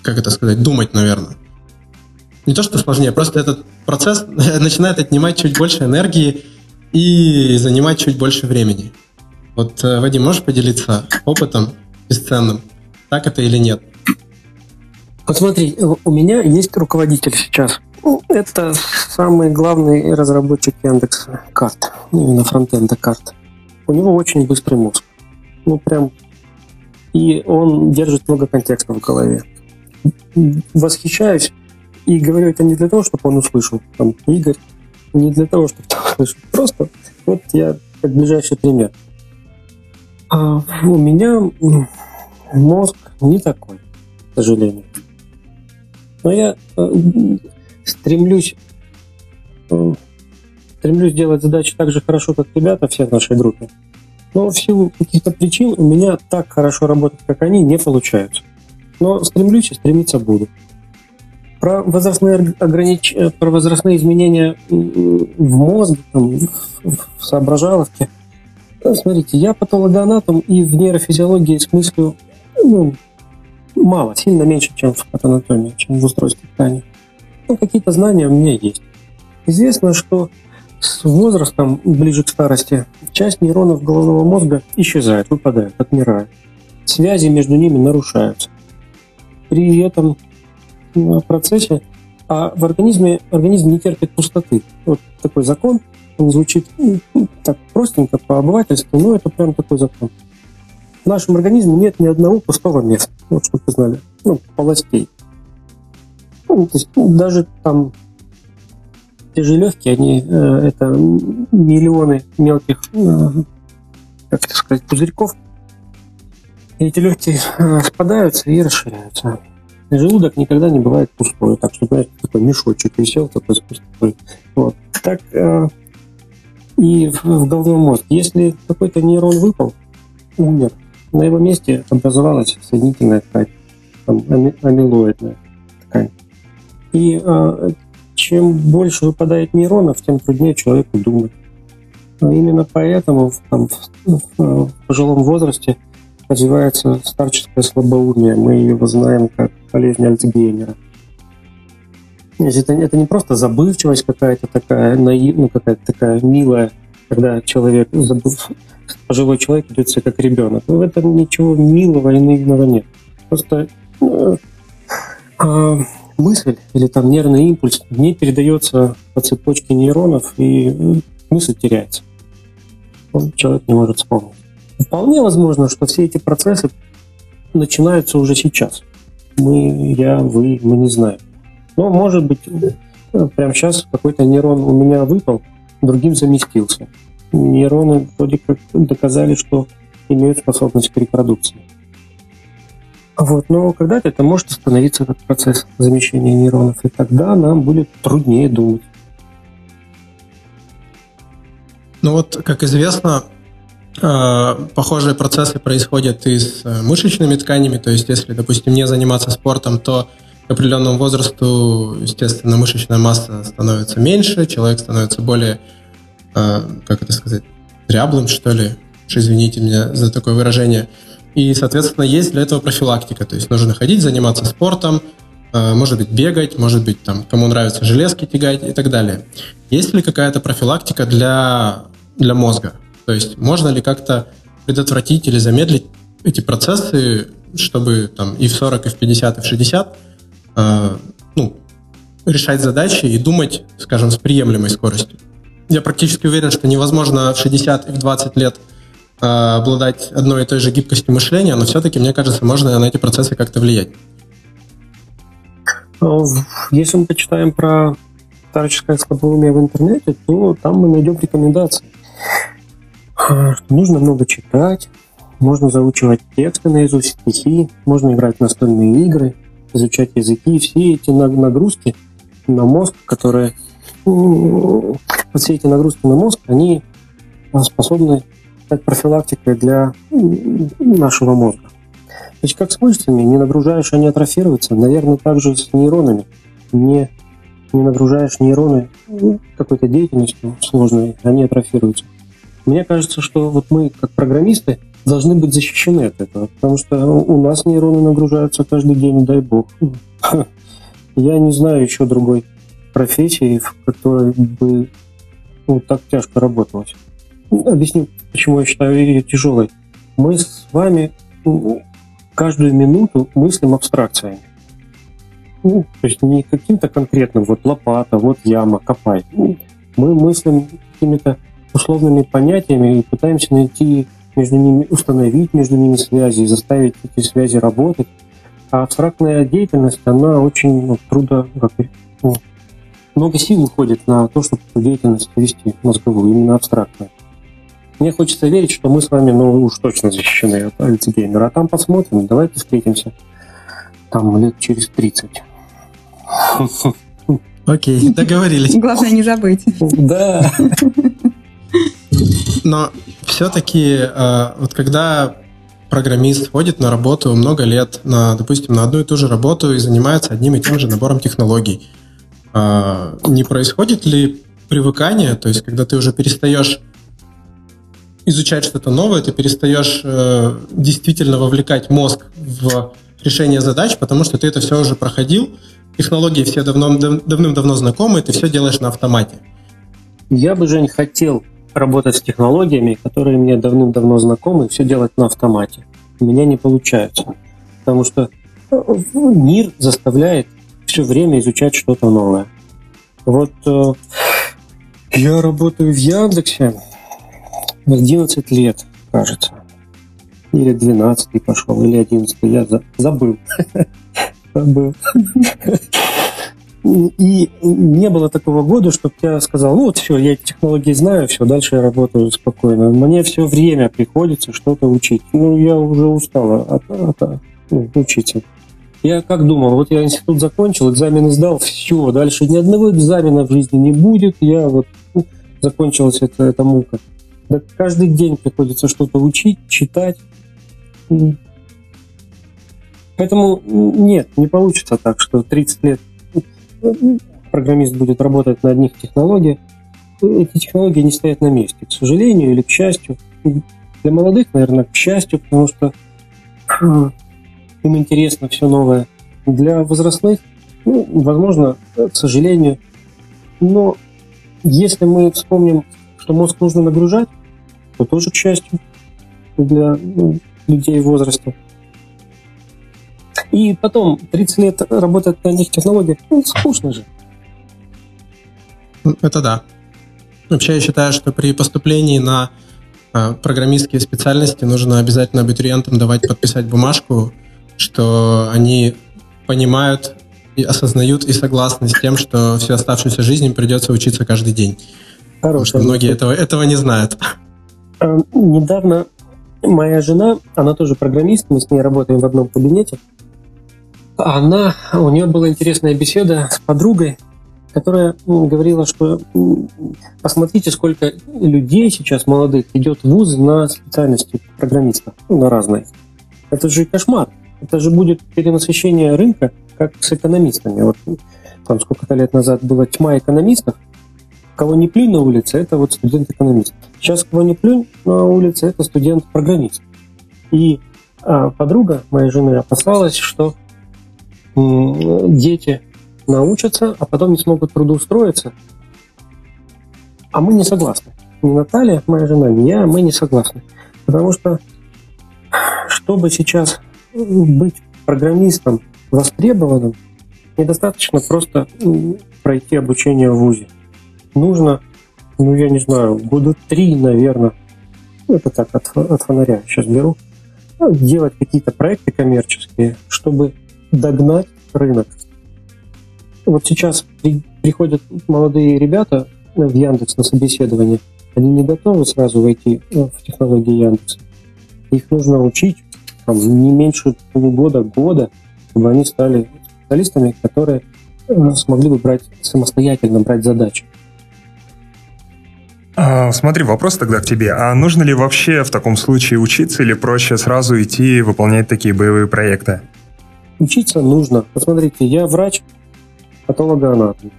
как это сказать, думать, наверное. Не то, что сложнее, просто этот процесс начинает отнимать чуть больше энергии и занимать чуть больше времени. Вот, э, Вадим, можешь поделиться опытом бесценным? Так это или нет? Вот смотри, у меня есть руководитель сейчас. Это самый главный разработчик Яндекс карт, ну, именно фронтенда карт. У него очень быстрый мозг. Ну, прям... И он держит много контекста в голове. Восхищаюсь и говорю это не для того, чтобы он услышал, там, Игорь, не для того, чтобы он услышал. Просто вот я как ближайший пример. А у меня мозг не такой, к сожалению. Но я э, стремлюсь э, стремлюсь делать задачи так же хорошо, как ребята все в нашей группе. Но в силу каких-то причин у меня так хорошо работать, как они, не получается. Но стремлюсь и стремиться буду. Про возрастные, огранич... Э, про возрастные изменения в мозге, там, в соображаловке – Смотрите, я патологоанатом и в нейрофизиологии смыслю ну, мало, сильно меньше, чем в патанатомии, чем в устройстве ткани. Ну, какие-то знания у меня есть. Известно, что с возрастом, ближе к старости, часть нейронов головного мозга исчезает, выпадает, отмирает. Связи между ними нарушаются. При этом процессе а в организме организм не терпит пустоты. Вот такой закон – он звучит ну, так простенько по обывательству, но это прям такой закон. В нашем организме нет ни одного пустого места, вот чтобы вы знали, ну, полостей. Ну, то есть ну, даже там те же легкие, они э, это миллионы мелких, э, как это сказать, пузырьков. И эти легкие э, спадаются и расширяются. И желудок никогда не бывает пустой, так что, знаете, такой мешочек висел, такой пустой. Вот. Так э, и в, в головной мозг. Если какой-то нейрон выпал, умер, на его месте образовалась соединительная ткань, там, амилоидная ткань. И а, чем больше выпадает нейронов, тем труднее человеку думать. А именно поэтому там, в, в пожилом возрасте развивается старческое слабоумие. Мы его знаем как болезнь Альцгеймера. Это, это не просто забывчивость какая-то такая, наив, ну, какая-то такая милая, когда человек, забыв, пожилой человек ведет себя как ребенок. В этом ничего милого и наивного нет. Просто э, э, мысль или там нервный импульс не передается по цепочке нейронов, и э, мысль теряется. Он, человек не может вспомнить. Вполне возможно, что все эти процессы начинаются уже сейчас. Мы, я, вы, мы не знаем. Но, может быть, прямо сейчас какой-то нейрон у меня выпал, другим заместился. Нейроны вроде как доказали, что имеют способность к репродукции. Вот, но когда-то это может остановиться, этот процесс замещения нейронов, и тогда нам будет труднее думать. Ну вот, как известно, Похожие процессы происходят и с мышечными тканями, то есть если, допустим, не заниматься спортом, то к определенному возрасту, естественно, мышечная масса становится меньше, человек становится более, как это сказать, дряблым, что ли, извините меня за такое выражение. И, соответственно, есть для этого профилактика. То есть нужно ходить, заниматься спортом, э, может быть, бегать, может быть, там, кому нравится железки тягать и так далее. Есть ли какая-то профилактика для, для мозга? То есть можно ли как-то предотвратить или замедлить эти процессы, чтобы там и в 40, и в 50, и в 60 э, ну, решать задачи и думать, скажем, с приемлемой скоростью? Я практически уверен, что невозможно в 60 и в 20 лет – Э, обладать одной и той же гибкостью мышления, но все-таки, мне кажется, можно на эти процессы как-то влиять. Ну, если мы почитаем про старческое слабоумие в интернете, то там мы найдем рекомендации. Нужно много читать, можно заучивать тексты наизусть, стихи, можно играть в настольные игры, изучать языки. Все эти нагрузки на мозг, которые... Все эти нагрузки на мозг, они способны стать профилактикой для нашего мозга. Значит, как с мышцами, не нагружаешь, они атрофируются. Наверное, также с нейронами. Не, не нагружаешь нейроны какой-то деятельностью сложной, они атрофируются. Мне кажется, что вот мы, как программисты, должны быть защищены от этого, потому что у нас нейроны нагружаются каждый день, дай бог. Я не знаю еще другой профессии, в которой бы ну, так тяжко работалось. Объясню, почему я считаю ее тяжелой. Мы с вами каждую минуту мыслим абстракциями. Ну, то есть не каким-то конкретным, вот лопата, вот яма, копай. Мы мыслим какими-то условными понятиями и пытаемся найти между ними, установить между ними связи, заставить эти связи работать. А абстрактная деятельность, она очень ну, трудо, как, ну, много сил уходит на то, чтобы эту деятельность вести мозговую, именно абстрактную. Мне хочется верить, что мы с вами, ну, уж точно защищены от альцгеймера. А там посмотрим, давайте встретимся там лет через 30. Окей, договорились. Главное не забыть. Да. Но все-таки, э, вот когда программист ходит на работу много лет, на, допустим, на одну и ту же работу и занимается одним и тем же набором технологий, э, не происходит ли привыкание, то есть когда ты уже перестаешь изучать что-то новое, ты перестаешь э, действительно вовлекать мозг в решение задач, потому что ты это все уже проходил, технологии все давно, давным-давно знакомы, ты все делаешь на автомате. Я бы, Жень, хотел работать с технологиями, которые мне давным-давно знакомы, все делать на автомате. У меня не получается. Потому что э, мир заставляет все время изучать что-то новое. Вот э, я работаю в Яндексе, 11 лет, кажется. Или 12 пошел, или 11 я за, забыл. Забыл. И не было такого года, чтобы я сказал, ну вот все, я технологии знаю, все, дальше я работаю спокойно. Мне все время приходится что-то учить. Ну, я уже устала от, от, ну, учиться. Я как думал, вот я институт закончил, экзамены сдал, все, дальше ни одного экзамена в жизни не будет, я вот ну, закончилась эта, эта мука. Да каждый день приходится что-то учить, читать. Поэтому нет, не получится так, что 30 лет программист будет работать на одних технологиях. Эти технологии не стоят на месте, к сожалению или к счастью. Для молодых, наверное, к счастью, потому что им интересно все новое. Для возрастных, ну, возможно, к сожалению. Но если мы вспомним, что мозг нужно нагружать, то тоже к счастью для ну, людей в возрасте. И потом 30 лет работать на этих технологиях, ну, скучно же. Это да. Вообще я считаю, что при поступлении на э, программистские специальности нужно обязательно абитуриентам давать подписать бумажку, что они понимают и осознают и согласны с тем, что всю оставшуюся жизнь им придется учиться каждый день. Потому что многие этого, этого не знают. А, недавно моя жена, она тоже программист, мы с ней работаем в одном кабинете. Она, у нее была интересная беседа с подругой, которая говорила, что посмотрите, сколько людей сейчас молодых идет в вуз на специальности программиста, ну, на разные. Это же кошмар. Это же будет перенасыщение рынка, как с экономистами. Вот там сколько-то лет назад была тьма экономистов, кого не плюнь на улице, это вот студент-экономист. Сейчас кого не плюнь на улице, это студент-программист. И а, подруга моей жены опасалась, что дети научатся, а потом не смогут трудоустроиться. А мы не согласны. Ни Наталья, моя жена, ни я, мы не согласны. Потому что, чтобы сейчас быть программистом востребованным, недостаточно просто пройти обучение в ВУЗе. Нужно, ну, я не знаю, года три, наверное, это так, от, от фонаря сейчас беру, делать какие-то проекты коммерческие, чтобы догнать рынок. Вот сейчас при, приходят молодые ребята в Яндекс на собеседование, они не готовы сразу войти в технологии Яндекса. Их нужно учить там, не меньше полугода, года, чтобы они стали специалистами, которые э, смогли бы брать самостоятельно брать задачи. А, смотри, вопрос тогда к тебе. А нужно ли вообще в таком случае учиться или проще сразу идти выполнять такие боевые проекты? Учиться нужно. Посмотрите, я врач, патологоанатом.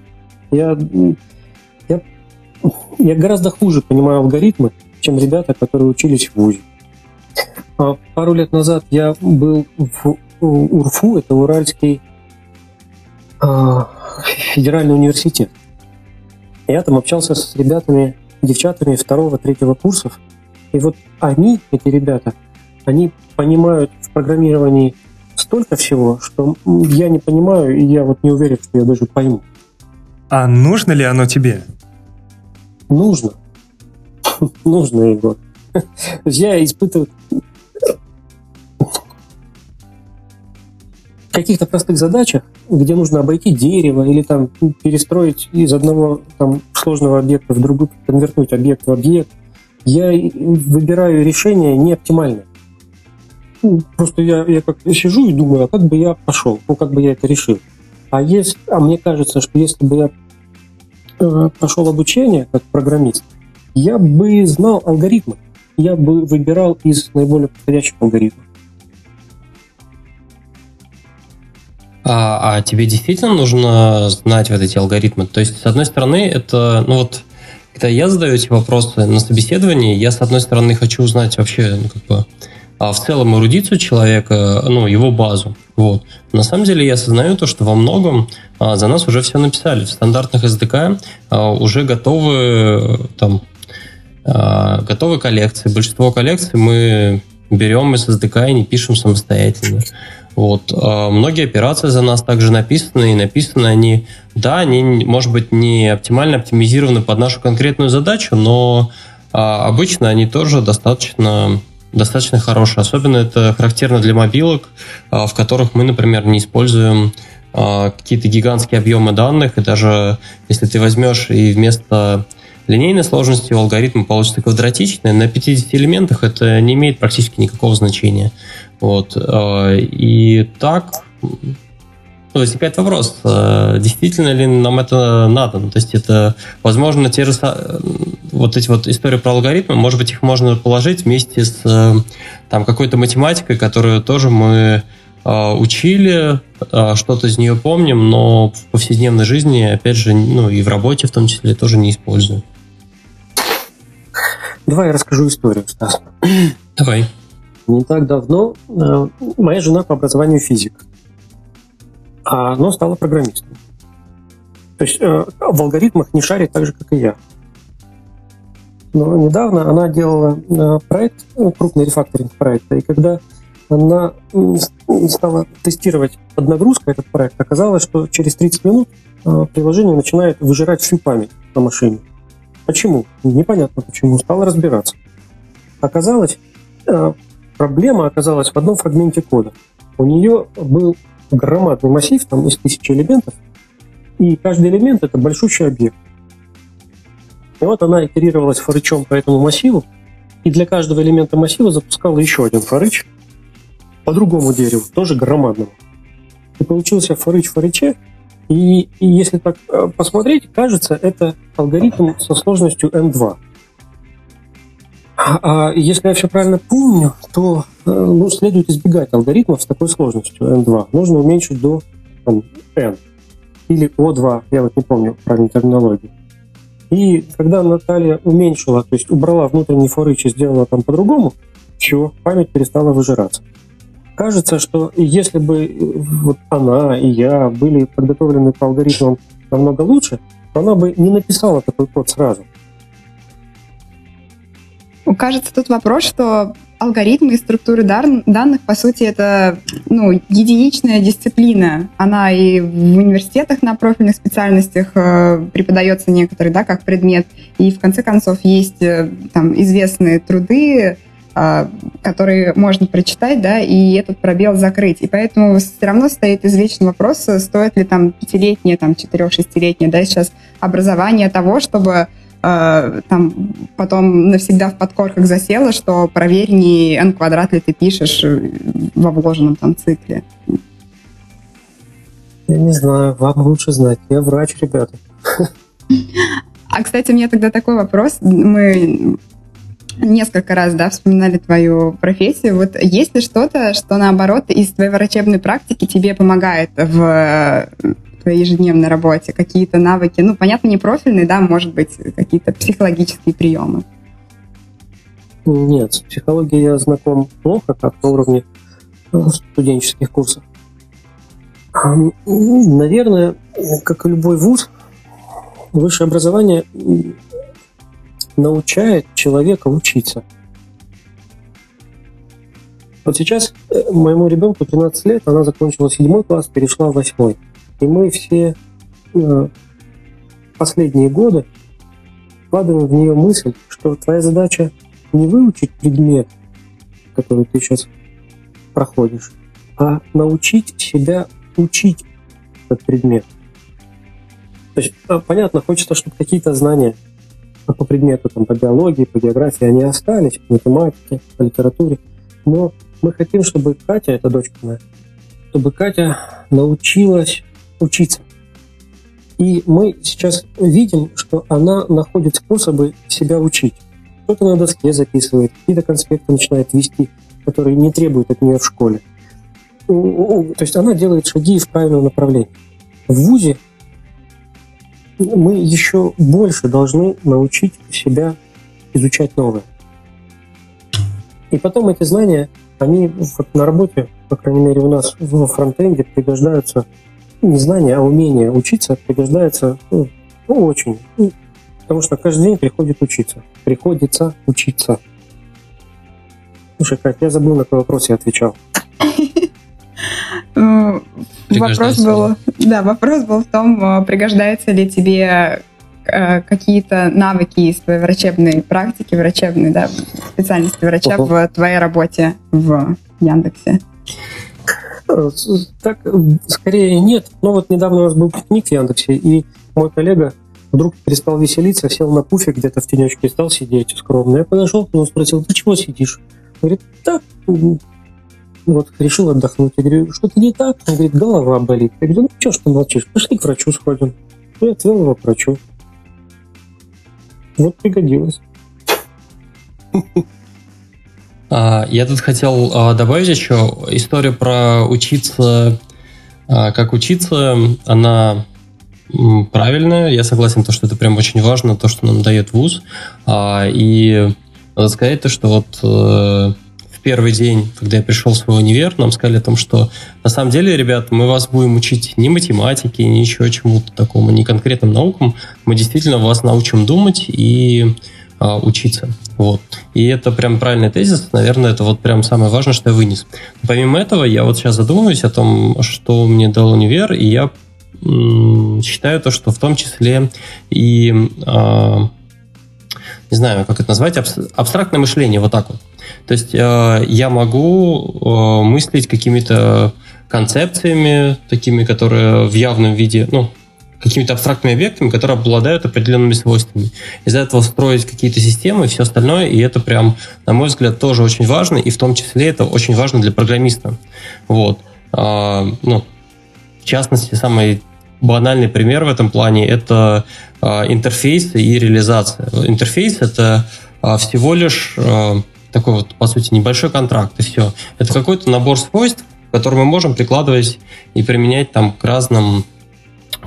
Я, я, я гораздо хуже понимаю алгоритмы, чем ребята, которые учились в ВУЗе. А пару лет назад я был в УРФУ, это Уральский а, федеральный университет. Я там общался с ребятами, девчатами второго, третьего курсов. И вот они, эти ребята, они понимают в программировании столько всего, что я не понимаю, и я вот не уверен, что я даже пойму. А нужно ли оно тебе? Нужно. Нужно, Егор. Я испытываю каких-то простых задачах, где нужно обойти дерево или там перестроить из одного там, сложного объекта в другой, конвертнуть объект в объект, я выбираю решение не оптимальное. Просто я, я как сижу и думаю, а как бы я пошел, ну как бы я это решил. А, есть, а мне кажется, что если бы я э, прошел обучение как программист, я бы знал алгоритмы, я бы выбирал из наиболее подходящих алгоритмов. А, а тебе действительно нужно знать вот эти алгоритмы? То есть, с одной стороны, это, ну вот, когда я задаю эти вопросы на собеседовании, я, с одной стороны, хочу узнать вообще, ну, как бы, а в целом эрудицию человека, ну, его базу. Вот. На самом деле я осознаю то, что во многом а, за нас уже все написали. В стандартных SDK а, уже готовы там а, готовы коллекции. Большинство коллекций мы берем из SDK и не пишем самостоятельно. Вот. А многие операции за нас также написаны, и написаны они, да, они, может быть, не оптимально оптимизированы под нашу конкретную задачу, но а, обычно они тоже достаточно достаточно хорошие. Особенно это характерно для мобилок, а, в которых мы, например, не используем а, какие-то гигантские объемы данных, и даже если ты возьмешь и вместо линейной сложности у алгоритма получится квадратичный, на 50 элементах это не имеет практически никакого значения. Вот. Э, и так возникает вопрос, действительно ли нам это надо? Ну, то есть это, возможно, те же вот эти вот истории про алгоритмы, может быть, их можно положить вместе с э, там какой-то математикой, которую тоже мы учили, что-то из нее помним, но в повседневной жизни, опять же, ну и в работе в том числе тоже не используем. Давай я расскажу историю, Стас. Давай. Не так давно э, моя жена по образованию физик, а но стала программистом. То есть э, в алгоритмах не шарит так же, как и я. Но недавно она делала э, проект, ну, крупный рефакторинг проекта, и когда она стала тестировать под нагрузкой этот проект, оказалось, что через 30 минут приложение начинает выжирать всю память на машине. Почему? Непонятно почему. Стала разбираться. Оказалось, проблема оказалась в одном фрагменте кода. У нее был громадный массив, там из тысячи элементов, и каждый элемент это большущий объект. И вот она итерировалась форычом по этому массиву, и для каждого элемента массива запускала еще один форыч по другому дереву, тоже громадному. И получился форыч форыче, И, и если так э, посмотреть, кажется, это алгоритм со сложностью n2. А если я все правильно помню, то э, ну, следует избегать алгоритмов с такой сложностью n2. Нужно уменьшить до там, n. Или o2, я вот не помню правильной терминологии. И когда Наталья уменьшила, то есть убрала внутренний форыч и сделала там по-другому, все, память перестала выжираться. Кажется, что если бы э, вот она и я были подготовлены по алгоритмам намного лучше, то она бы не написала такой код сразу. Кажется, тут вопрос, что алгоритмы и структуры данных, по сути, это ну, единичная дисциплина. Она и в университетах на профильных специальностях э, преподается некоторые, да, как предмет. И в конце концов есть э, там известные труды, э, которые можно прочитать, да, и этот пробел закрыть. И поэтому все равно стоит извечный вопрос, стоит ли там пятилетнее, там четырех-шестилетнее, да, сейчас образование того, чтобы э, там потом навсегда в подкорках засело, что проверь, не n квадрат ли ты пишешь э, во вложенном там цикле. Я не знаю, вам лучше знать. Я врач, ребята. А, кстати, у меня тогда такой вопрос. Мы несколько раз, да, вспоминали твою профессию. Вот есть ли что-то, что, наоборот, из твоей врачебной практики тебе помогает в твоей ежедневной работе? Какие-то навыки? Ну, понятно, не профильные, да, может быть, какие-то психологические приемы. Нет, с психологией я знаком плохо, как на уровне э, студенческих курсов. Наверное, как и любой вуз, высшее образование научает человека учиться. Вот сейчас э, моему ребенку 13 лет, она закончила седьмой класс, перешла в восьмой. И мы все э, последние годы вкладываем в нее мысль, что твоя задача не выучить предмет, который ты сейчас проходишь, а научить себя учить этот предмет. То есть, а, понятно, хочется, чтобы какие-то знания по предмету, там, по биологии, по географии, они остались, по математике, по литературе. Но мы хотим, чтобы Катя, это дочка моя, чтобы Катя научилась учиться. И мы сейчас видим, что она находит способы себя учить. Кто-то на доске записывает, какие-то конспекты начинает вести, которые не требуют от нее в школе. То есть она делает шаги в правильном направлении. В ВУЗе мы еще больше должны научить себя изучать новое. И потом эти знания, они вот на работе, по крайней мере у нас в фронтенде, пригождаются не знание, а умение учиться пригождается ну, ну, очень. Ну, потому что каждый день приходит учиться. Приходится учиться. Слушай, Кать, я забыл, на какой вопрос я отвечал. Вопрос был, да, вопрос был в том, а, пригождаются ли тебе а, какие-то навыки из твоей врачебной практики, врачебной, да, специальности врача в твоей работе в Яндексе. Так, скорее нет. Но вот недавно у нас был пикник в Яндексе, и мой коллега вдруг перестал веселиться, сел на пуфе где-то в тенечке, стал сидеть скромно. Я подошел к нему, спросил, ты чего сидишь? Говорит, так, вот, решил отдохнуть. Я говорю, что-то не так? Он говорит, голова болит. Я говорю, ну что ж ты молчишь? Пошли к врачу сходим. Я отвел его к врачу. Вот пригодилось. А, я тут хотел а, добавить еще историю про учиться, а, как учиться, она правильная, я согласен, то, что это прям очень важно, то, что нам дает ВУЗ. И надо сказать то, что вот э, в первый день, когда я пришел в свой универ, нам сказали о том, что на самом деле, ребят, мы вас будем учить ни математике, ни еще чему-то такому, ни конкретным наукам. Мы действительно вас научим думать и а, учиться. Вот. И это прям правильный тезис. Наверное, это вот прям самое важное, что я вынес. Помимо этого, я вот сейчас задумываюсь о том, что мне дал универ, и я считаю то, что в том числе и э, не знаю, как это назвать, абстрактное мышление, вот так вот. То есть э, я могу э, мыслить какими-то концепциями, такими, которые в явном виде, ну, какими-то абстрактными объектами, которые обладают определенными свойствами. Из этого строить какие-то системы и все остальное, и это прям, на мой взгляд, тоже очень важно, и в том числе это очень важно для программиста. Вот. А, ну, в частности, самый банальный пример в этом плане – это э, интерфейсы и реализация. Интерфейс – это э, всего лишь э, такой вот, по сути, небольшой контракт, и все. Это какой-то набор свойств, который мы можем прикладывать и применять там к разным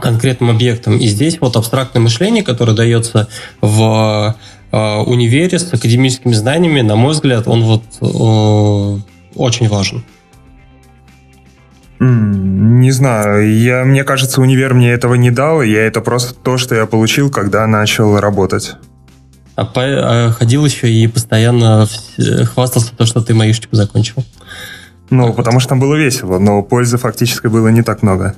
конкретным объектам. И здесь вот абстрактное мышление, которое дается в э, универе с академическими знаниями, на мой взгляд, он вот э, очень важен. Не знаю, я, мне кажется, универ мне этого не дал, я это просто то, что я получил, когда начал работать. А, по, а ходил еще и постоянно хвастался то, что ты маишечку закончил. Ну, потому что там было весело, но пользы фактически было не так много.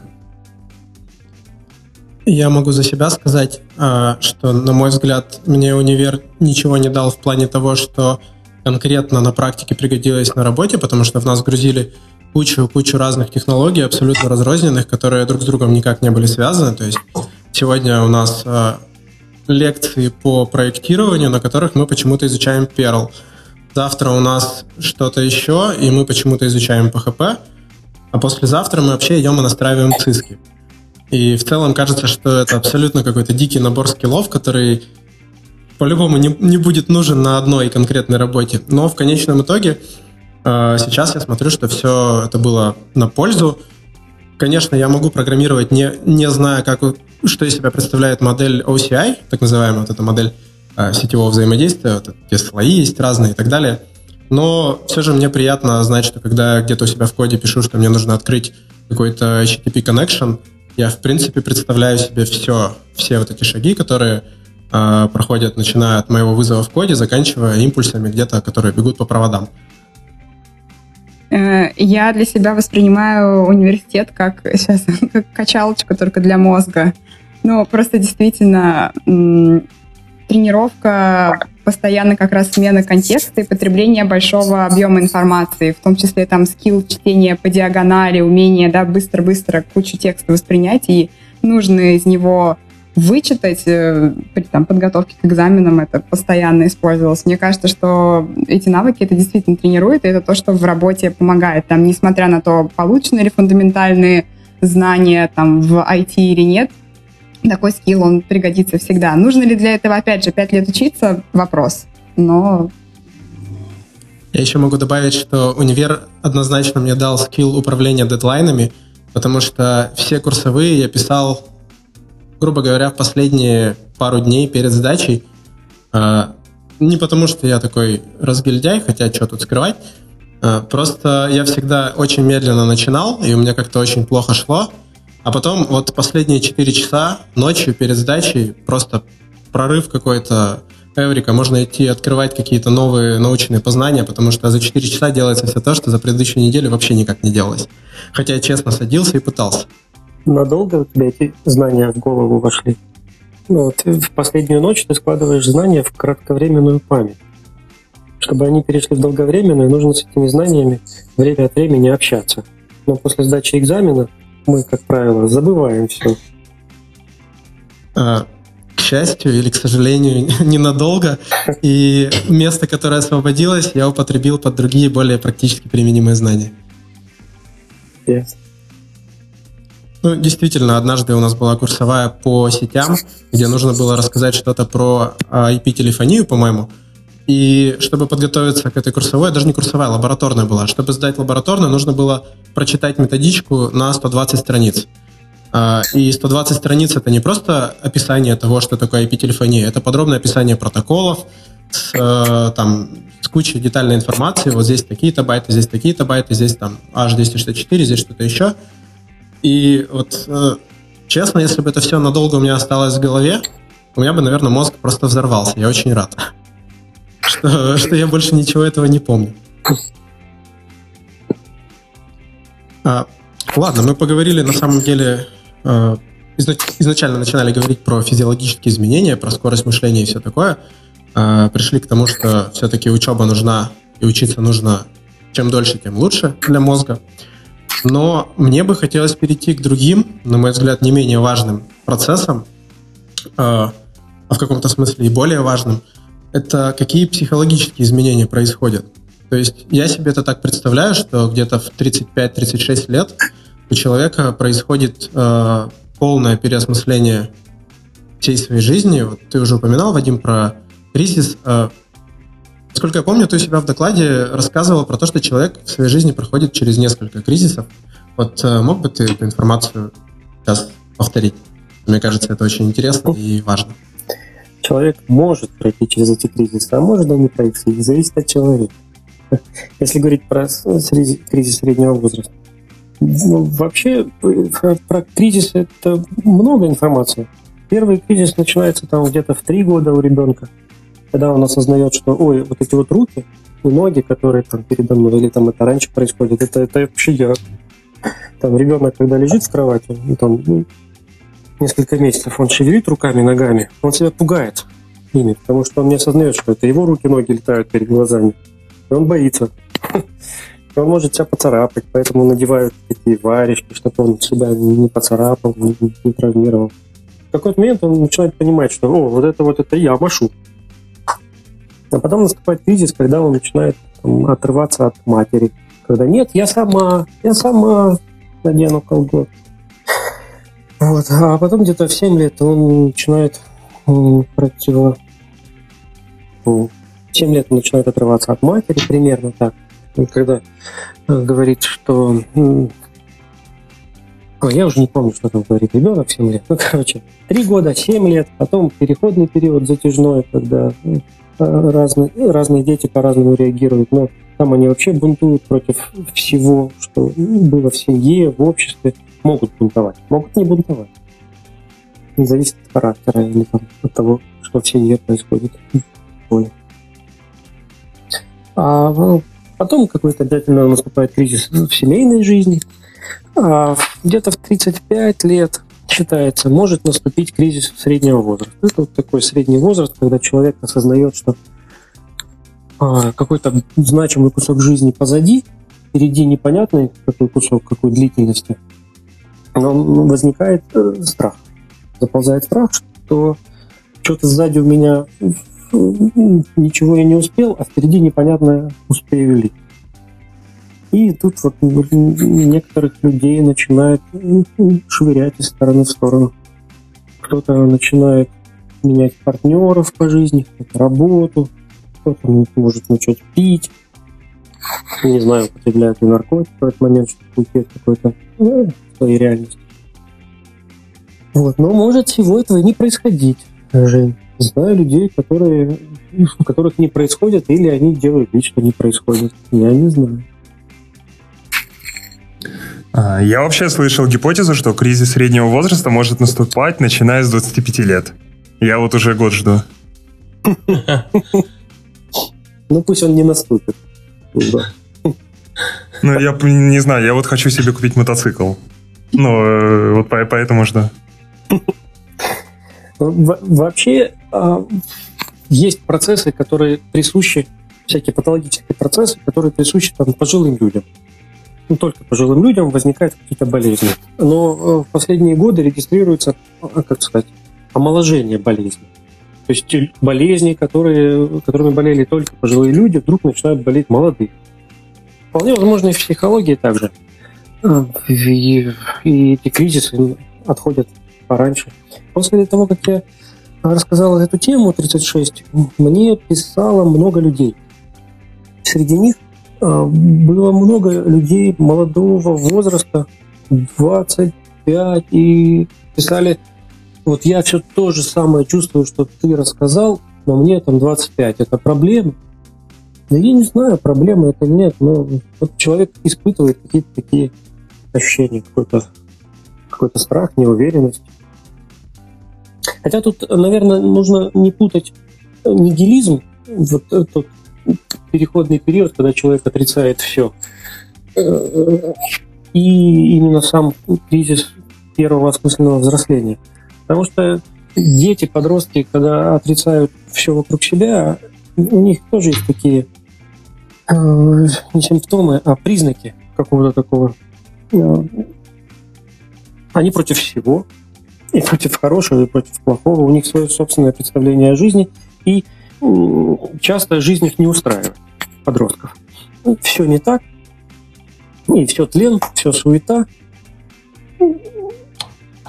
Я могу за себя сказать, а, что, на мой взгляд, мне универ ничего не дал в плане того, что конкретно на практике пригодилось на работе, потому что в нас грузили кучу-кучу разных технологий, абсолютно разрозненных, которые друг с другом никак не были связаны. То есть сегодня у нас а, лекции по проектированию, на которых мы почему-то изучаем Perl. Завтра у нас что-то еще, и мы почему-то изучаем PHP, а послезавтра мы вообще идем и настраиваем циски. И в целом кажется, что это абсолютно какой-то дикий набор скиллов, который по-любому не, не будет нужен на одной конкретной работе. Но в конечном итоге э, сейчас я смотрю, что все это было на пользу. Конечно, я могу программировать, не, не зная, как, что из себя представляет модель OCI, так называемая вот эта модель э, сетевого взаимодействия, вот, где слои есть разные и так далее. Но все же мне приятно знать, что когда где-то у себя в коде пишу, что мне нужно открыть какой-то HTTP connection, я, в принципе, представляю себе все, все вот эти шаги, которые э, проходят, начиная от моего вызова в коде, заканчивая импульсами где-то, которые бегут по проводам. Э, я для себя воспринимаю университет как сейчас как качалочку только для мозга. Ну, просто действительно тренировка постоянно как раз смена контекста и потребление большого объема информации, в том числе там скилл чтения по диагонали, умение да, быстро-быстро кучу текста воспринять и нужно из него вычитать э, при там, подготовке к экзаменам это постоянно использовалось. Мне кажется, что эти навыки это действительно тренирует, и это то, что в работе помогает. Там, несмотря на то, получены ли фундаментальные знания там, в IT или нет, такой скилл, он пригодится всегда. Нужно ли для этого, опять же, пять лет учиться? Вопрос. Но... Я еще могу добавить, что универ однозначно мне дал скилл управления дедлайнами, потому что все курсовые я писал, грубо говоря, в последние пару дней перед сдачей. А, не потому, что я такой разгильдяй, хотя что тут скрывать, а, просто я всегда очень медленно начинал, и у меня как-то очень плохо шло. А потом вот последние 4 часа ночью перед сдачей просто прорыв какой-то, эврика, можно идти открывать какие-то новые научные познания, потому что за 4 часа делается все то, что за предыдущую неделю вообще никак не делалось. Хотя я честно садился и пытался. Надолго у тебя эти знания в голову вошли? Ну, вот в последнюю ночь ты складываешь знания в кратковременную память. Чтобы они перешли в долговременную, нужно с этими знаниями время от времени общаться. Но после сдачи экзамена мы, как правило, забываем все. А, к счастью или к сожалению, ненадолго. И место, которое освободилось, я употребил под другие, более практически применимые знания. Yes. Ну, действительно, однажды у нас была курсовая по сетям, где нужно было рассказать что-то про IP-телефонию, по-моему. И чтобы подготовиться к этой курсовой, даже не курсовая, лабораторная была. Чтобы сдать лабораторную, нужно было прочитать методичку на 120 страниц. А, и 120 страниц это не просто описание того, что такое IP-телефония, это подробное описание протоколов с, э, там, с кучей детальной информации. Вот здесь такие-то байты, здесь такие-то байты, здесь там H264, здесь что-то еще. И вот э, честно, если бы это все надолго у меня осталось в голове, у меня бы, наверное, мозг просто взорвался. Я очень рад что, что я больше ничего этого не помню. А, ладно, мы поговорили на самом деле э, изначально начинали говорить про физиологические изменения, про скорость мышления и все такое. Э, пришли к тому, что все-таки учеба нужна и учиться нужно чем дольше, тем лучше для мозга. Но мне бы хотелось перейти к другим, на мой взгляд, не менее важным процессам, э, а в каком-то смысле и более важным – это какие психологические изменения происходят. То есть я себе это так представляю, что где-то в 35-36 лет у человека происходит э, полное переосмысление всей своей жизни. Вот ты уже упоминал, Вадим, про кризис. А, насколько я помню, ты у себя в докладе рассказывал про то, что человек в своей жизни проходит через несколько кризисов. Вот э, мог бы ты эту информацию сейчас повторить? Мне кажется, это очень интересно и важно. Человек может пройти через эти кризисы, а может и не пройти. Зависит от человека. Если говорить про кризис среднего возраста. Ну, вообще, про, про кризис это много информации. Первый кризис начинается там где-то в три года у ребенка, когда он осознает, что, ой, вот эти вот руки и ноги, которые там передо мной, или там это раньше происходит, это, это вообще я. Там ребенок, когда лежит в кровати, ну, там, несколько месяцев, он шевелит руками, ногами, он себя пугает ими, потому что он не осознает, что это его руки, ноги летают перед глазами. И он боится. Он может себя поцарапать, поэтому надевают такие варежки, чтобы он себя не поцарапал, не, не травмировал. В какой-то момент он начинает понимать, что о, вот это вот это я машу. А потом наступает кризис, когда он начинает там, отрываться от матери. Когда нет, я сама, я сама надену колгот. Вот. А потом где-то в 7 лет он начинает противо... 7 лет он начинает отрываться от матери, примерно так. Когда э, говорит, что Ой, я уже не помню, что там говорит ребенок 7 лет. Ну, короче, 3 года, 7 лет, потом переходный период затяжной, когда э, разные, разные дети по-разному реагируют. Но там они вообще бунтуют против всего, что было в семье, в обществе. Могут бунтовать, могут не бунтовать. Зависит от характера или там, от того, что в семье происходит. А ну, потом какой-то обязательно наступает кризис в семейной жизни – а, где-то в 35 лет считается, может наступить кризис среднего возраста. Это вот такой средний возраст, когда человек осознает, что а, какой-то значимый кусок жизни позади, впереди непонятный какой кусок, какой длительности, но возникает э, страх. Заползает страх, что что-то сзади у меня ничего я не успел, а впереди непонятно успею ли. И тут вот некоторых людей начинает швырять из стороны в сторону. Кто-то начинает менять партнеров по жизни, кто-то работу, кто-то может начать пить, не знаю, употребляют ли наркотики в этот момент, от какой-то своей реальности. Вот. Но может всего этого не происходить, Жень. Знаю людей, которые, у которых не происходит, или они делают вид, что не происходит. Я не знаю. А, я вообще слышал гипотезу, что кризис среднего возраста может наступать, начиная с 25 лет. Я вот уже год жду. Ну пусть он не наступит. Ну, я не знаю, я вот хочу себе купить мотоцикл. Ну, э, вот поэтому жду. Вообще, а, есть процессы, которые присущи, всякие патологические процессы, которые присущи там, пожилым людям не только пожилым людям возникают какие-то болезни. Но э, в последние годы регистрируется, а, как сказать, омоложение болезней. То есть болезни, которые, которыми болели только пожилые люди, вдруг начинают болеть молодые. Вполне возможно и в психологии также. И, и эти кризисы отходят пораньше. После того, как я рассказал эту тему 36, мне писало много людей. Среди них а, было много людей молодого возраста, 25, и писали, вот я все то же самое чувствую, что ты рассказал, но мне там 25. Это проблема? Да я не знаю, проблема это нет, но вот человек испытывает какие-то такие ощущения, какой-то какой страх, неуверенность. Хотя тут, наверное, нужно не путать нигилизм, вот тот переходный период, когда человек отрицает все. И именно сам кризис первого осмысленного взросления. Потому что дети, подростки, когда отрицают все вокруг себя, у них тоже есть такие э, не симптомы, а признаки какого-то такого. Э, они против всего, и против хорошего, и против плохого. У них свое собственное представление о жизни. И часто жизнь их не устраивает, подростков. Все не так, и все тлен, все суета.